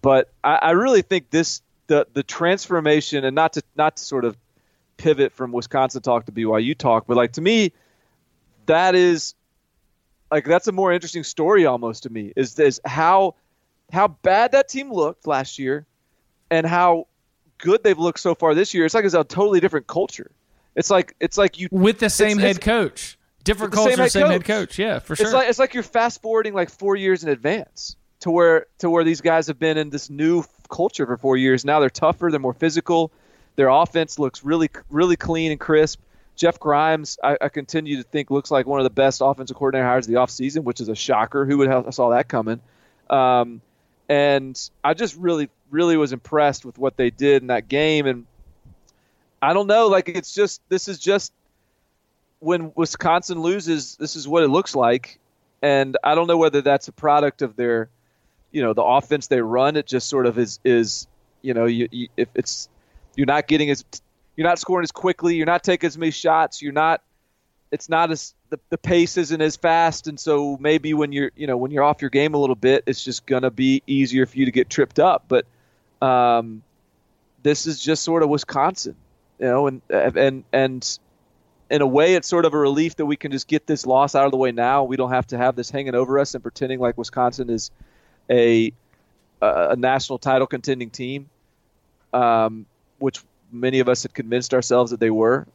But I, I really think this the the transformation, and not to not to sort of pivot from Wisconsin talk to BYU talk, but like to me, that is like that's a more interesting story almost to me. Is is how how bad that team looked last year, and how good they've looked so far this year. It's like it's a totally different culture. It's like it's like you with the same it's, head it's, coach, different culture, same, head, same coach. head coach. Yeah, for sure. It's like it's like you're fast forwarding like four years in advance to where to where these guys have been in this new culture for four years. Now they're tougher, they're more physical. Their offense looks really really clean and crisp. Jeff Grimes, I, I continue to think looks like one of the best offensive coordinator hires of the offseason, which is a shocker. Who would have saw that coming? Um, and I just really really was impressed with what they did in that game. And I don't know, like it's just this is just when Wisconsin loses, this is what it looks like. And I don't know whether that's a product of their, you know, the offense they run. It just sort of is is you know, you, you if it's you're not getting as you're not scoring as quickly, you're not taking as many shots, you're not it's not as the, the pace isn't as fast. And so maybe when you're you know when you're off your game a little bit it's just gonna be easier for you to get tripped up. But um, this is just sort of Wisconsin, you know, and and and in a way, it's sort of a relief that we can just get this loss out of the way now. We don't have to have this hanging over us and pretending like Wisconsin is a a national title contending team, um, which many of us had convinced ourselves that they were.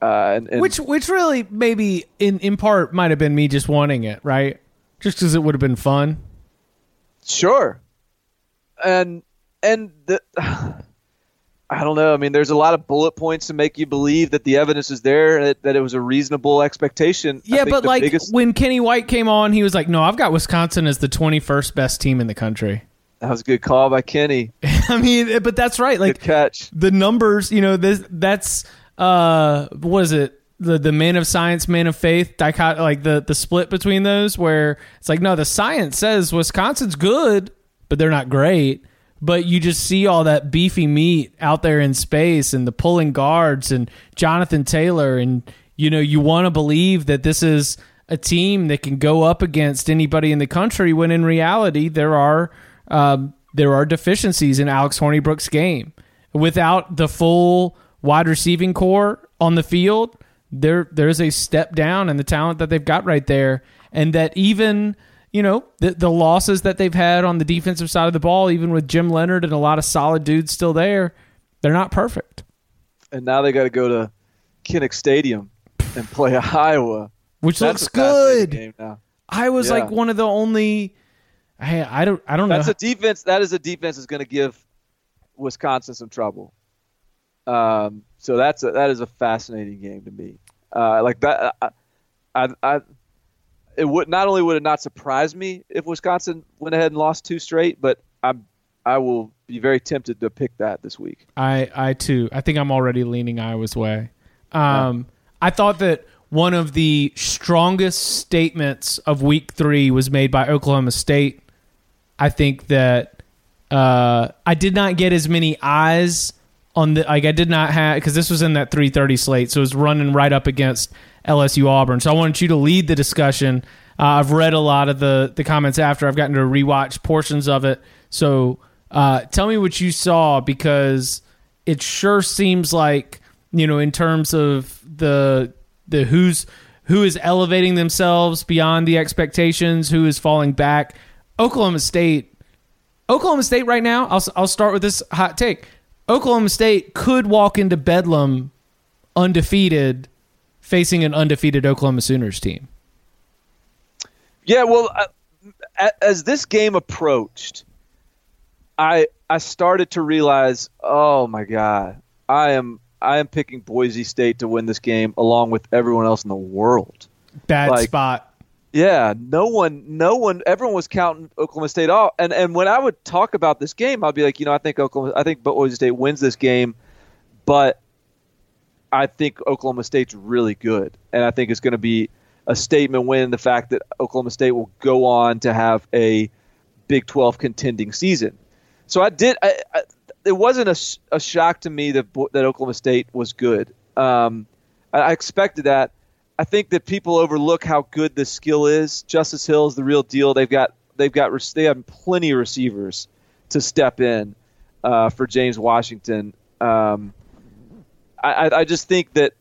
Uh, and, and which which really maybe in in part might have been me just wanting it, right? Just because it would have been fun. Sure, and and the, I don't know. I mean, there's a lot of bullet points to make you believe that the evidence is there, that, that it was a reasonable expectation. Yeah, but like biggest... when Kenny White came on, he was like, "No, I've got Wisconsin as the 21st best team in the country." That was a good call by Kenny. I mean, but that's right. Like good catch. The numbers, you know, this that's uh, what is it? The the man of science, man of faith, dicot like the the split between those, where it's like, no, the science says Wisconsin's good, but they're not great but you just see all that beefy meat out there in space and the pulling guards and Jonathan Taylor. And you know you want to believe that this is a team that can go up against anybody in the country when in reality there are um, there are deficiencies in Alex Hornibrook's game. Without the full wide receiving core on the field there there's a step down in the talent that they've got right there. And that even you know, the, the losses that they've had on the defensive side of the ball, even with Jim Leonhard and a lot of solid dudes still there, they're not perfect. And now they got to go to Kinnick Stadium and play Iowa, which That's looks good. I was yeah. like one of the only. Hey, I don't. I don't That's know. That's a defense. That is a defense that's going to give Wisconsin some trouble. Um, so that's a, that is a fascinating game to me. Uh, like that, I, I, I it would not only would it not surprise me if Wisconsin went ahead and lost two straight, but I'm I will be very tempted to pick that this week. I I too. I think I'm already leaning Iowa's way. Um, yeah. I thought that one of the strongest statements of Week Three was made by Oklahoma State. I think that uh, I did not get as many eyes on the like I did not have because this was in that 3:30 slate, so it was running right up against LSU Auburn. So I wanted you to lead the discussion. Uh, I've read a lot of the the comments after. I've gotten to rewatch portions of it. So uh, tell me what you saw because it sure seems like you know in terms of the the who's who is elevating themselves beyond the expectations, who is falling back. Oklahoma State, Oklahoma State right now. I'll I'll start with this hot take. Oklahoma State could walk into Bedlam undefeated facing an undefeated Oklahoma Sooners team. Yeah, well, uh, as this game approached, I I started to realize, oh my god, I am I am picking Boise State to win this game along with everyone else in the world. Bad like, spot. Yeah, no one, no one, everyone was counting Oklahoma State off. And and when I would talk about this game, I'd be like, you know, I think Oklahoma, I think Boise State wins this game, but I think Oklahoma State's really good, and I think it's going to be a statement win. The fact that Oklahoma State will go on to have a Big 12 contending season. So I did. I, I, it wasn't a, a shock to me that that Oklahoma State was good. Um, I, I expected that. I think that people overlook how good this skill is. Justice Hill is the real deal. They've got they've got they have plenty of receivers to step in uh, for James Washington. Um, I, I just think that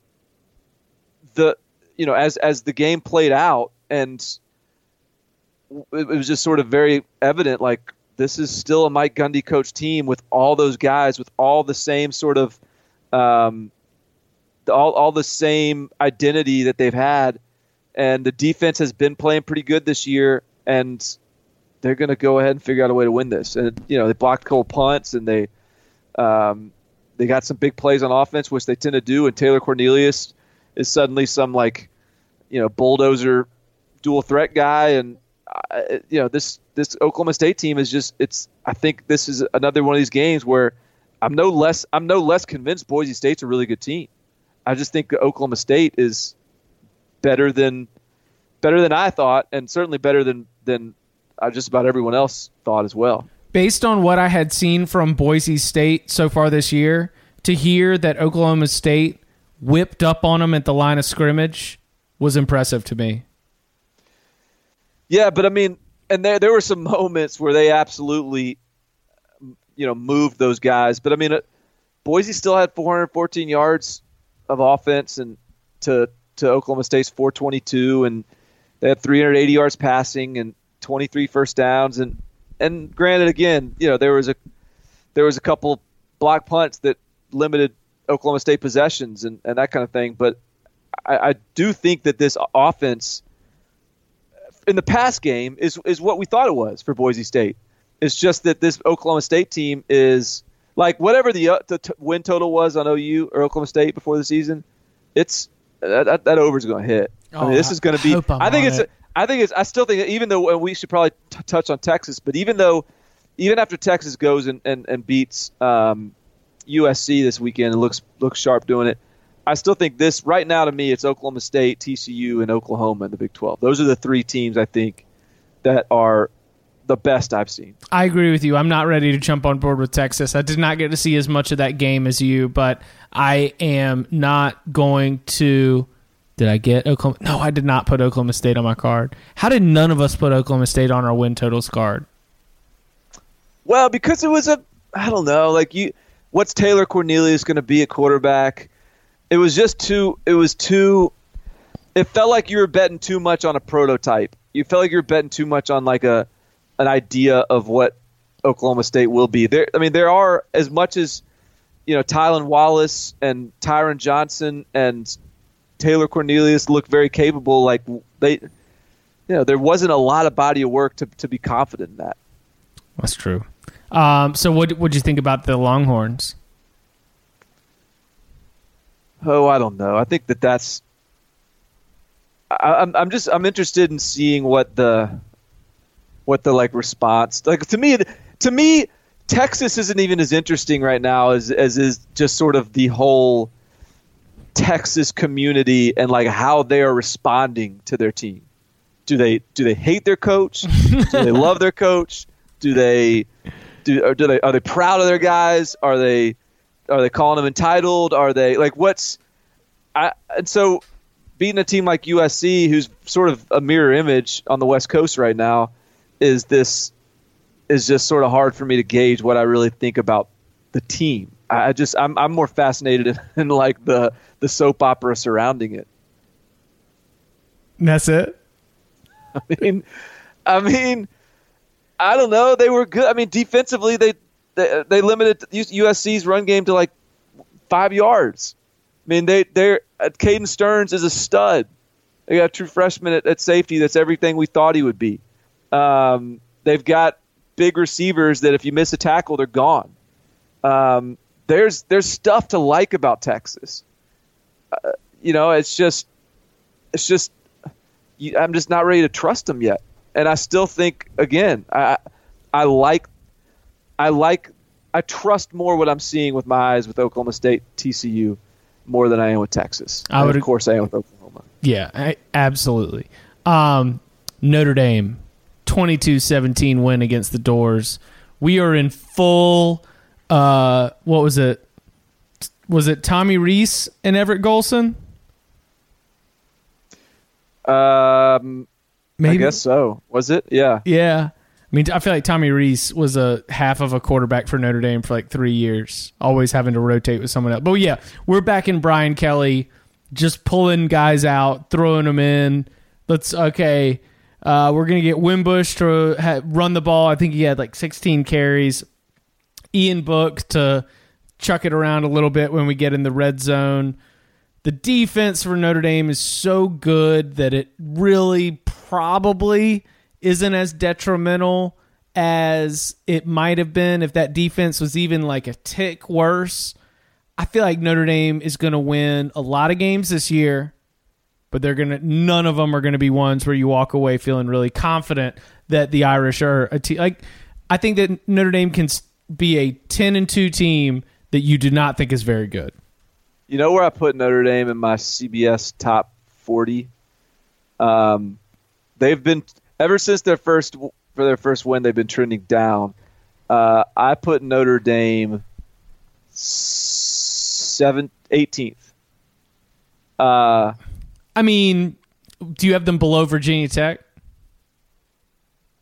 the you know as as the game played out and it was just sort of very evident like this is still a Mike Gundy coach team with all those guys with all the same sort of um, all all the same identity that they've had, and the defense has been playing pretty good this year, and they're going to go ahead and figure out a way to win this. And you know they blocked cold punts and they um, they got some big plays on offense, which they tend to do. And Taylor Cornelius is suddenly some like you know bulldozer dual threat guy, and uh, you know this this Oklahoma State team is just it's. I think this is another one of these games where I'm no less I'm no less convinced Boise State's a really good team. I just think Oklahoma State is better than better than I thought, and certainly better than than uh, just about everyone else thought as well. Based on what I had seen from Boise State so far this year, to hear that Oklahoma State whipped up on them at the line of scrimmage was impressive to me. Yeah, but I mean, and there there were some moments where they absolutely you know moved those guys. But I mean, uh, Boise still had 414 yards of offense and to to Oklahoma State's 422, and they had 380 yards passing and 23 first downs. And and granted, again, you know there was a there was a couple block punts that limited Oklahoma State possessions and, and that kind of thing. But I, I do think that this offense in the past game is is what we thought it was for Boise State. It's just that this Oklahoma State team is like whatever the, uh, the t- win total was on OU or Oklahoma State before the season. It's that, that over is going to hit. Oh, I mean, this is going to be. I think it's. It. I think it's. I still think even though we should probably t- touch on Texas, but even though, even after Texas goes and and, and beats um, USC this weekend and looks looks sharp doing it, I still think this right now to me it's Oklahoma State, TCU, and Oklahoma in the Big Twelve. Those are the three teams I think that are the best I've seen. I agree with you. I'm not ready to jump on board with Texas. I did not get to see as much of that game as you, but I am not going to. Did I get Oklahoma? No, I did not put Oklahoma State on my card. How did none of us put Oklahoma State on our win totals card? Well, because it was a, I don't know, like you, what's Taylor Cornelius going to be a quarterback? It was just too. It was too. It felt like you were betting too much on a prototype. You felt like you were betting too much on like a an idea of what Oklahoma State will be. There, I mean, there are as much as you know, Tylan Wallace and Tyron Johnson and Taylor Cornelius looked very capable. Like they, you know, there wasn't a lot of body of work to to be confident in that. That's true. Um, so, what would you think about the Longhorns? Oh, I don't know. I think that that's. I, I'm I'm just I'm interested in seeing what the what the like response like to me to me Texas isn't even as interesting right now as as is just sort of the whole Texas community and like how they are responding to their team. Do they do they hate their coach? do they love their coach? Do they do do they are they proud of their guys? Are they are they calling them entitled? Are they like what's I and so beating a team like USC who's sort of a mirror image on the West Coast right now is this is just sort of hard for me to gauge what I really think about the team. I just I'm I'm more fascinated in, in like the the soap opera surrounding it. that's it. I mean, I mean, I don't know. They were good. I mean, defensively, they they, they limited USC's run game to like five yards. I mean, they they're uh, Caden Sterns is a stud. They got a true freshman at, at safety. That's everything we thought he would be. Um, they've got big receivers that if you miss a tackle, they're gone. Um, there's there's stuff to like about Texas. Uh, you know, it's just it's just I'm just not ready to trust them yet. And I still think again, I I like I like I trust more what I'm seeing with my eyes with Oklahoma State, TCU, more than I am with Texas. I would, and of course, I am with Oklahoma. Yeah, I, absolutely. Um, Notre Dame 22-17 win against the Dores. We are in full. Uh, what was it? Was it Tommy Rees and Everett Golson? Um, Maybe. I guess so. Was it? Yeah. Yeah. I mean, I feel like Tommy Rees was a half of a quarterback for Notre Dame for like three years, always having to rotate with someone else. But yeah, we're back in Brian Kelly, just pulling guys out, throwing them in. Let's okay. Uh, we're gonna get Wimbush to ha- run the ball. I think he had like 16 carries. Ian Book to chuck it around a little bit when we get in the red zone. The defense for Notre Dame is so good that it really probably isn't as detrimental as it might have been if that defense was even like a tick worse. I feel like Notre Dame is going to win a lot of games this year, but they're going to none of them are going to be ones where you walk away feeling really confident that the Irish are a team. Like I think that Notre Dame can be a 10 and 2 team that you do not think is very good. You know where I put Notre Dame in my CBS top 40? Um, they've been ever since their first for their first win, they've been trending down. Uh, I put Notre Dame seven, 18th. Uh, I mean, do you have them below Virginia Tech?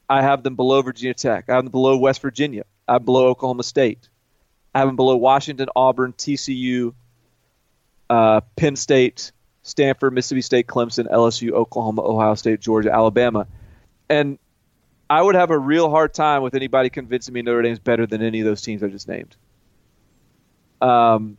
I have them below Virginia Tech. I have them below West Virginia. I have below Oklahoma State. I have them below Washington, Auburn, TCU, uh, Penn State, Stanford, Mississippi State, Clemson, LSU, Oklahoma, Ohio State, Georgia, Alabama. And I would have a real hard time with anybody convincing me Notre Dame's better than any of those teams I just named. Um,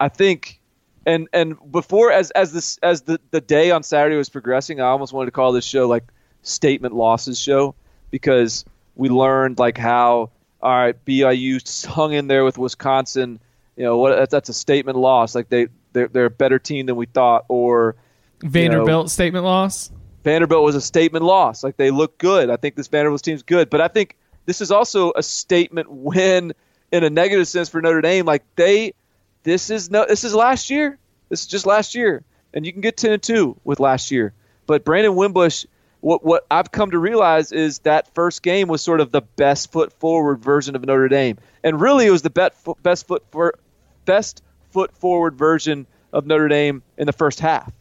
I think, and and before as as this as the the day on Saturday was progressing, I almost wanted to call this show like statement losses show because we learned like how all right BYU hung in there with Wisconsin. You know what? That's, a statement loss. Like they they're, they're a better team than we thought. Or Vanderbilt you know, statement loss. Vanderbilt was a statement loss. Like they look good. I think this Vanderbilt team's good, but I think this is also a statement win in a negative sense for Notre Dame. Like they, this is no, this is last year. This is just last year, and you can get ten and two with last year. But Brandon Wimbush, what what I've come to realize is that first game was sort of the best foot forward version of Notre Dame, and really it was the best best foot for best foot forward version of Notre Dame in the first half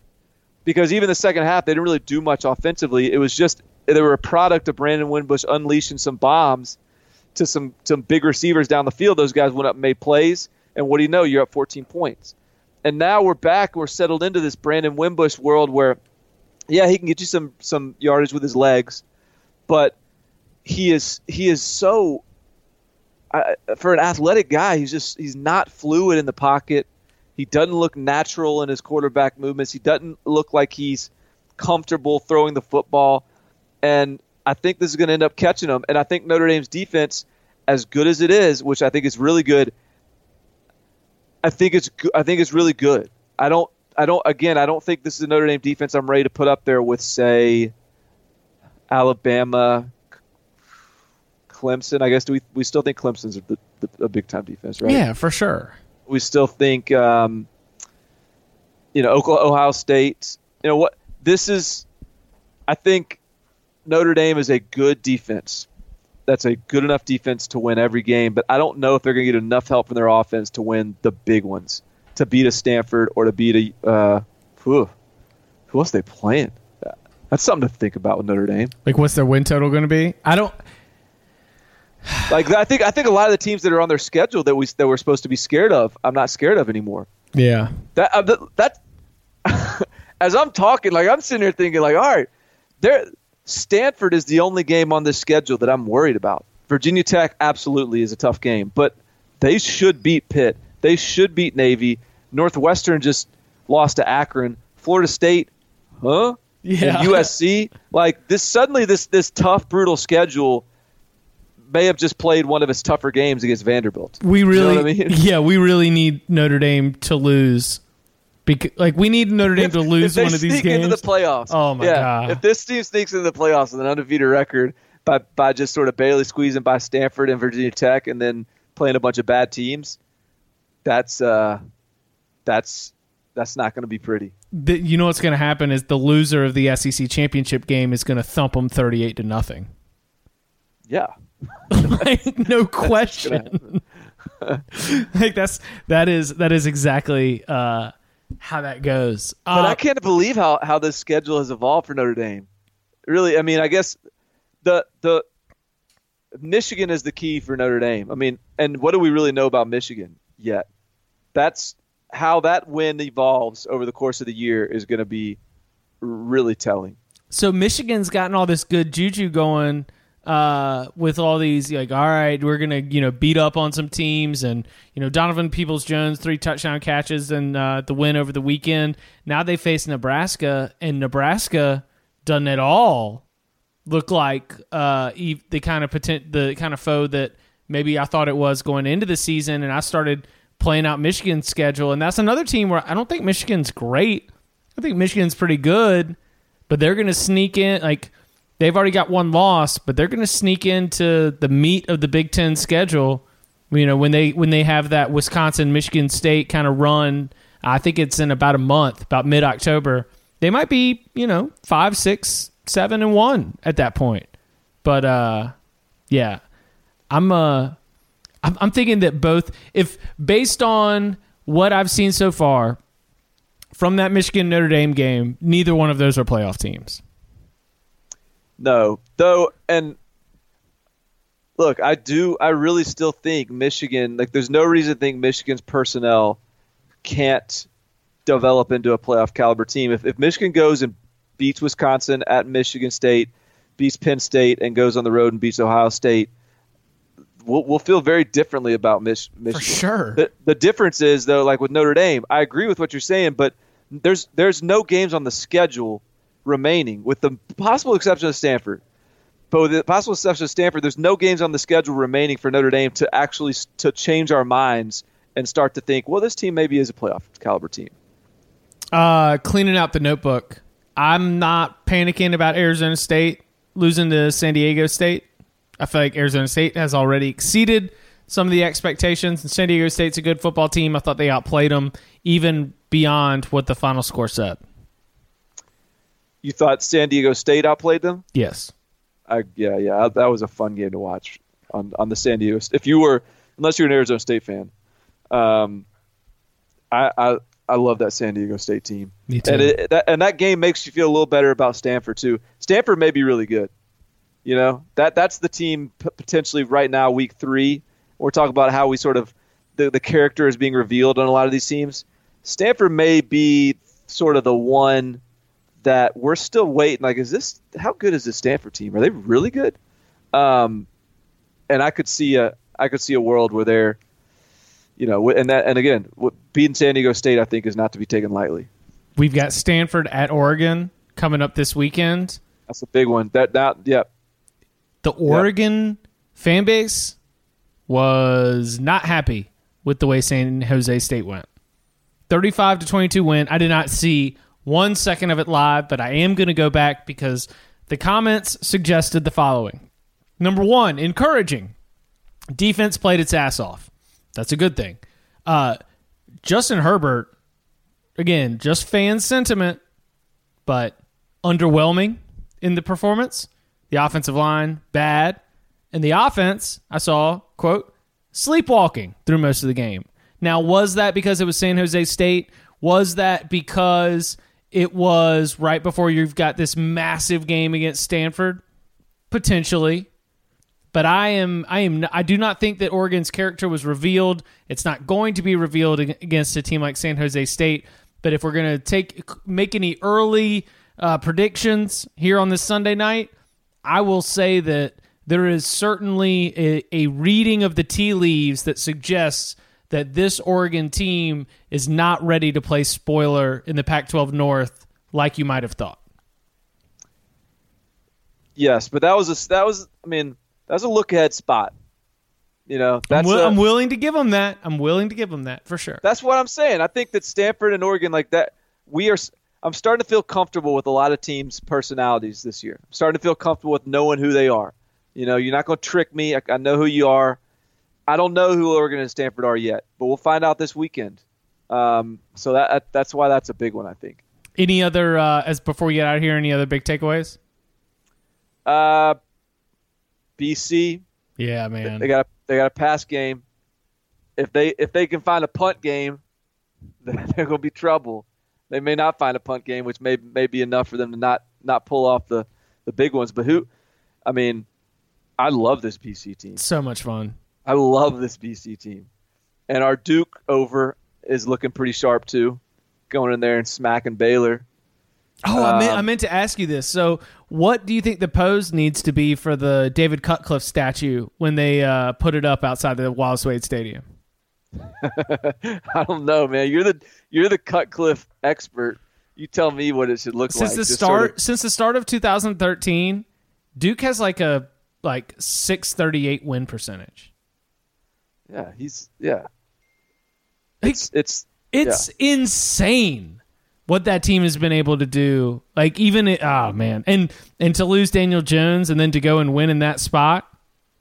because even the second half they didn't really do much offensively. It was just they were a product of Brandon Wimbush unleashing some bombs to some some big receivers down the field. Those guys went up and made plays, and what do you know? You're up 14 points. And now we're back. We're settled into this Brandon Wimbush world where, yeah, he can get you some some yardage with his legs, but he is he is so. Uh, for an athletic guy, he's just he's not fluid in the pocket. He doesn't look natural in his quarterback movements. He doesn't look like he's comfortable throwing the football. And I think this is going to end up catching him. And I think Notre Dame's defense, as good as it is, which I think is really good, I think it's I think it's really good. I don't I don't again I don't think this is a Notre Dame defense I'm ready to put up there with say Alabama, Clemson. I guess do we we still think Clemson's a, a big time defense, right? Yeah, for sure. We still think, um, you know, Oklahoma, Ohio State. You know what? This is, I think, Notre Dame is a good defense. That's a good enough defense to win every game, but I don't know if they're going to get enough help from their offense to win the big ones, to beat a Stanford or to beat a. Uh, whew, who else they playing? That's something to think about with Notre Dame. Like, what's their win total going to be? I don't like I think I think a lot of the teams that are on their schedule that we that we're supposed to be scared of, I'm not scared of anymore. Yeah. That uh, that as I'm talking, like I'm sitting here thinking, like, all right, there Stanford is the only game on this schedule that I'm worried about. Virginia Tech absolutely is a tough game, but they should beat Pitt. They should beat Navy. Northwestern just lost to Akron. Florida State, huh? Yeah. And USC, like this. Suddenly, this this tough, brutal schedule may have just played one of his tougher games against Vanderbilt. We really, you know I mean? yeah, we really need Notre Dame to lose. Because, like we need Notre Dame if, to lose one of these games into the playoffs. Oh my yeah, god! If this team sneaks into the playoffs with an undefeated record by by just sort of barely squeezing by Stanford and Virginia Tech, and then playing a bunch of bad teams, that's uh, that's that's not going to be pretty. The, you know what's going to happen is the loser of the SEC championship game is going to thump them thirty-eight to nothing. Yeah, like, no question. like that's that is that is exactly uh, how that goes. But Uh, I can't believe how how this schedule has evolved for Notre Dame. Really, I mean, I guess the the Michigan is the key for Notre Dame. I mean, and what do we really know about Michigan yet? That's how that win evolves over the course of the year is going to be really telling. so Michigan's gotten all this good juju going uh, with all these like, all right, we're gonna you know beat up on some teams, and you know Donovan Peoples Jones three touchdown catches and uh, the win over the weekend. Now they face Nebraska, and Nebraska doesn't at all look like uh, the kind of potent, the kind of foe that maybe I thought it was going into the season, and I started playing out Michigan's schedule, and that's another team where I don't think Michigan's great. I think Michigan's pretty good, but they're going to sneak in like they've already got one loss, but they're going to sneak into the meat of the Big Ten schedule. You know when they when they have that Wisconsin Michigan State kind of run. I think it's in about a month, about mid October. They might be you know five, six, seven, and one at that point. But uh, yeah, I'm uh, I'm, I'm thinking that both if based on what I've seen so far from that Michigan Notre Dame game, neither one of those are playoff teams. No, though, and look, I do. I really still think Michigan. Like, there's no reason to think Michigan's personnel can't develop into a playoff caliber team. If, if Michigan goes and beats Wisconsin at Michigan State, beats Penn State, and goes on the road and beats Ohio State, we'll, we'll feel very differently about Mich- Michigan. For sure. The, the difference is though, like with Notre Dame, I agree with what you're saying, but there's there's no games on the schedule remaining, with the possible exception of Stanford. But with the possible exception of Stanford, there's no games on the schedule remaining for Notre Dame to actually to change our minds and start to think, well, this team maybe is a playoff caliber team. Uh, cleaning out the notebook. I'm not panicking about Arizona State losing to San Diego State. I feel like Arizona State has already exceeded some of the expectations, and San Diego State's a good football team. I thought they outplayed them even beyond what the final score said. You thought San Diego State outplayed them? Yes. I, yeah, yeah, that was a fun game to watch on on the San Diego. If you were, unless you're an Arizona State fan, um, I I, I love that San Diego State team. Me too. And it, that and that game makes you feel a little better about Stanford too. Stanford may be really good. You know that that's the team p- potentially right now, week three. We're talking about how we sort of the the character is being revealed on a lot of these teams. Stanford may be sort of the one that we're still waiting. Like, is this how good is this Stanford team? Are they really good? Um, and I could see a I could see a world where they're, you know, and that and again, beating San Diego State, I think, is not to be taken lightly. We've got Stanford at Oregon coming up this weekend. That's a big one. That that yeah, The Oregon fan base was not happy with the way San Jose State went. 35 to 22 win. I did not see one second of it live, but I am going to go back because the comments suggested the following. Number one, encouraging. Defense played its ass off. That's a good thing. Uh, Justin Herbert, again, just fan sentiment, but underwhelming in the performance. The offensive line, bad. And the offense, I saw, quote, sleepwalking through most of the game. Now, was that because it was San Jose State? Was that because it was right before you've got this massive game against Stanford? Potentially. But I am, I am, I do not think that Oregon's character was revealed. It's not going to be revealed against a team like San Jose State. But if we're going to take, make any early uh, predictions here on this Sunday night, I will say that there is certainly a, a reading of the tea leaves that suggests that this Oregon team is not ready to play spoiler in the Pac 12 North like you might have thought. yes, but that was a that was I mean that was a look ahead spot. You know, I'm, wi- a, I'm, willing to give them that. I'm willing to give them that for sure. That's what I'm saying. I think that Stanford and Oregon, like that, we are. I'm starting to feel comfortable with a lot of teams' personalities this year. I'm starting to feel comfortable with knowing who they are. You know, you're not going to trick me. I, I know who you are. I don't know who Oregon and Stanford are yet, but we'll find out this weekend. Um, so that that's why that's a big one, I think. Any other, uh, as before we get out of here, any other big takeaways? Uh, BC, Yeah, man. they got a, they got a pass game. If they if they can find a punt game, they're going to be trouble. They may not find a punt game, which may may be enough for them to not not pull off the the big ones. But who? I mean, I love this BC team. So much fun. I love this BC team, and our Duke over is looking pretty sharp too, going in there and smacking Baylor. Oh, I, meant, I Um, meant to ask you this. So, what do you think the pose needs to be for the David Cutcliffe statue when they uh, put it up outside the Wallace Wade Stadium? I don't know, man. You're the you're the Cutcliffe expert. You tell me what it should look Since like. the start, sort of- since the start of 2013, Duke has like a like 638 win percentage. yeah, he's yeah. Like, It's it's It's insane what that team has been able to do. Like even it, oh man, and and to lose Daniel Jones and then to go and win in that spot,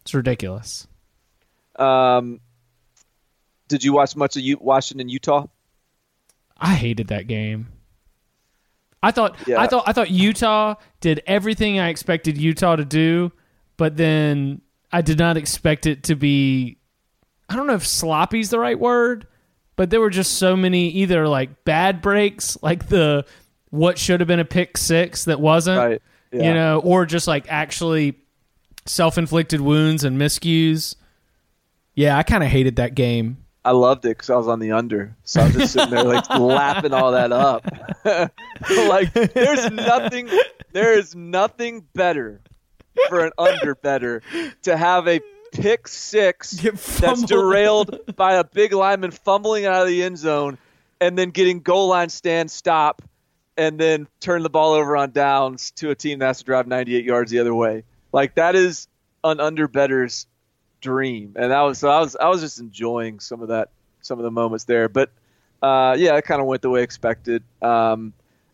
it's ridiculous. Um, did you watch much of U- Washington, Utah? I hated that game. I thought Yeah. I thought I thought Utah did everything I expected Utah to do, but then I did not expect it to be I don't know if sloppy is the right word, but there were just so many either like bad breaks, like the what should have been a pick six that wasn't, Right. Yeah. you know, or just like actually self-inflicted wounds and miscues. Yeah, I kind of hated that game. I loved it because I was on the under, so I was just sitting there like lapping all that up. like there's nothing, there is nothing better for an under better to have a pick six that's derailed by a big lineman fumbling out of the end zone, and then getting goal line stand stop, and then turn the ball over on downs to a team that has to drive 98 yards the other way. Like that is an under better's dream, and that was so I was I was just enjoying some of that some of the moments there. But uh, yeah, it kind of went the way expected. Um,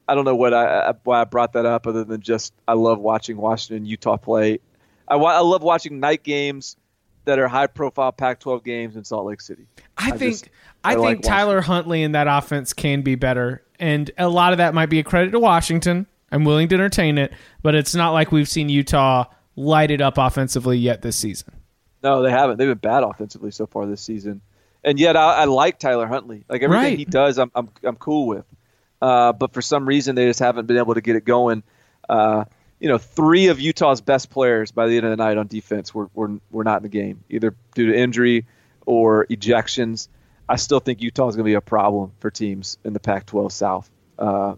I don't know what I, I why I brought that up other than just I love watching Washington Utah play. I, I love watching night games that are high profile Pac-12 games in Salt Lake City. I, I think just- I, I think like Tyler Huntley in that offense can be better, and a lot of that might be a credit to Washington. I'm willing to entertain it, but it's not like we've seen Utah light it up offensively yet this season. No, they haven't. They've been bad offensively so far this season, and yet I, I like Tyler Huntley. Like everything Right. he does, I'm I'm I'm cool with. Uh, but for some reason, they just haven't been able to get it going. Uh, you know, three of Utah's best players by the end of the night on defense were were, were not in the game, either due to injury or ejections. I still think Utah is going to be a problem for teams in the Pac-12 South. Uh,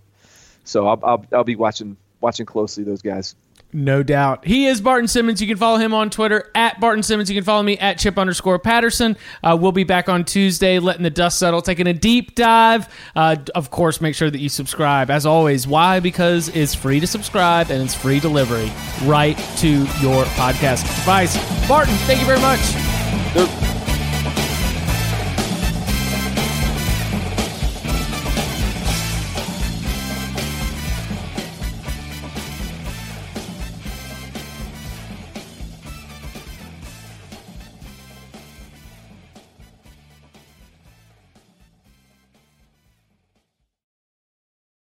so I'll, I'll I'll be watching watching closely those guys. No doubt. He is Barton Simmons. You can follow him on Twitter at Barton Simmons. You can follow me at Chip underscore Patterson. Uh, we'll be back on Tuesday, letting the dust settle, taking a deep dive. Uh, of course, make sure that you subscribe. As always, why? Because it's free to subscribe and it's free delivery right to your podcast device. Barton, thank you very much.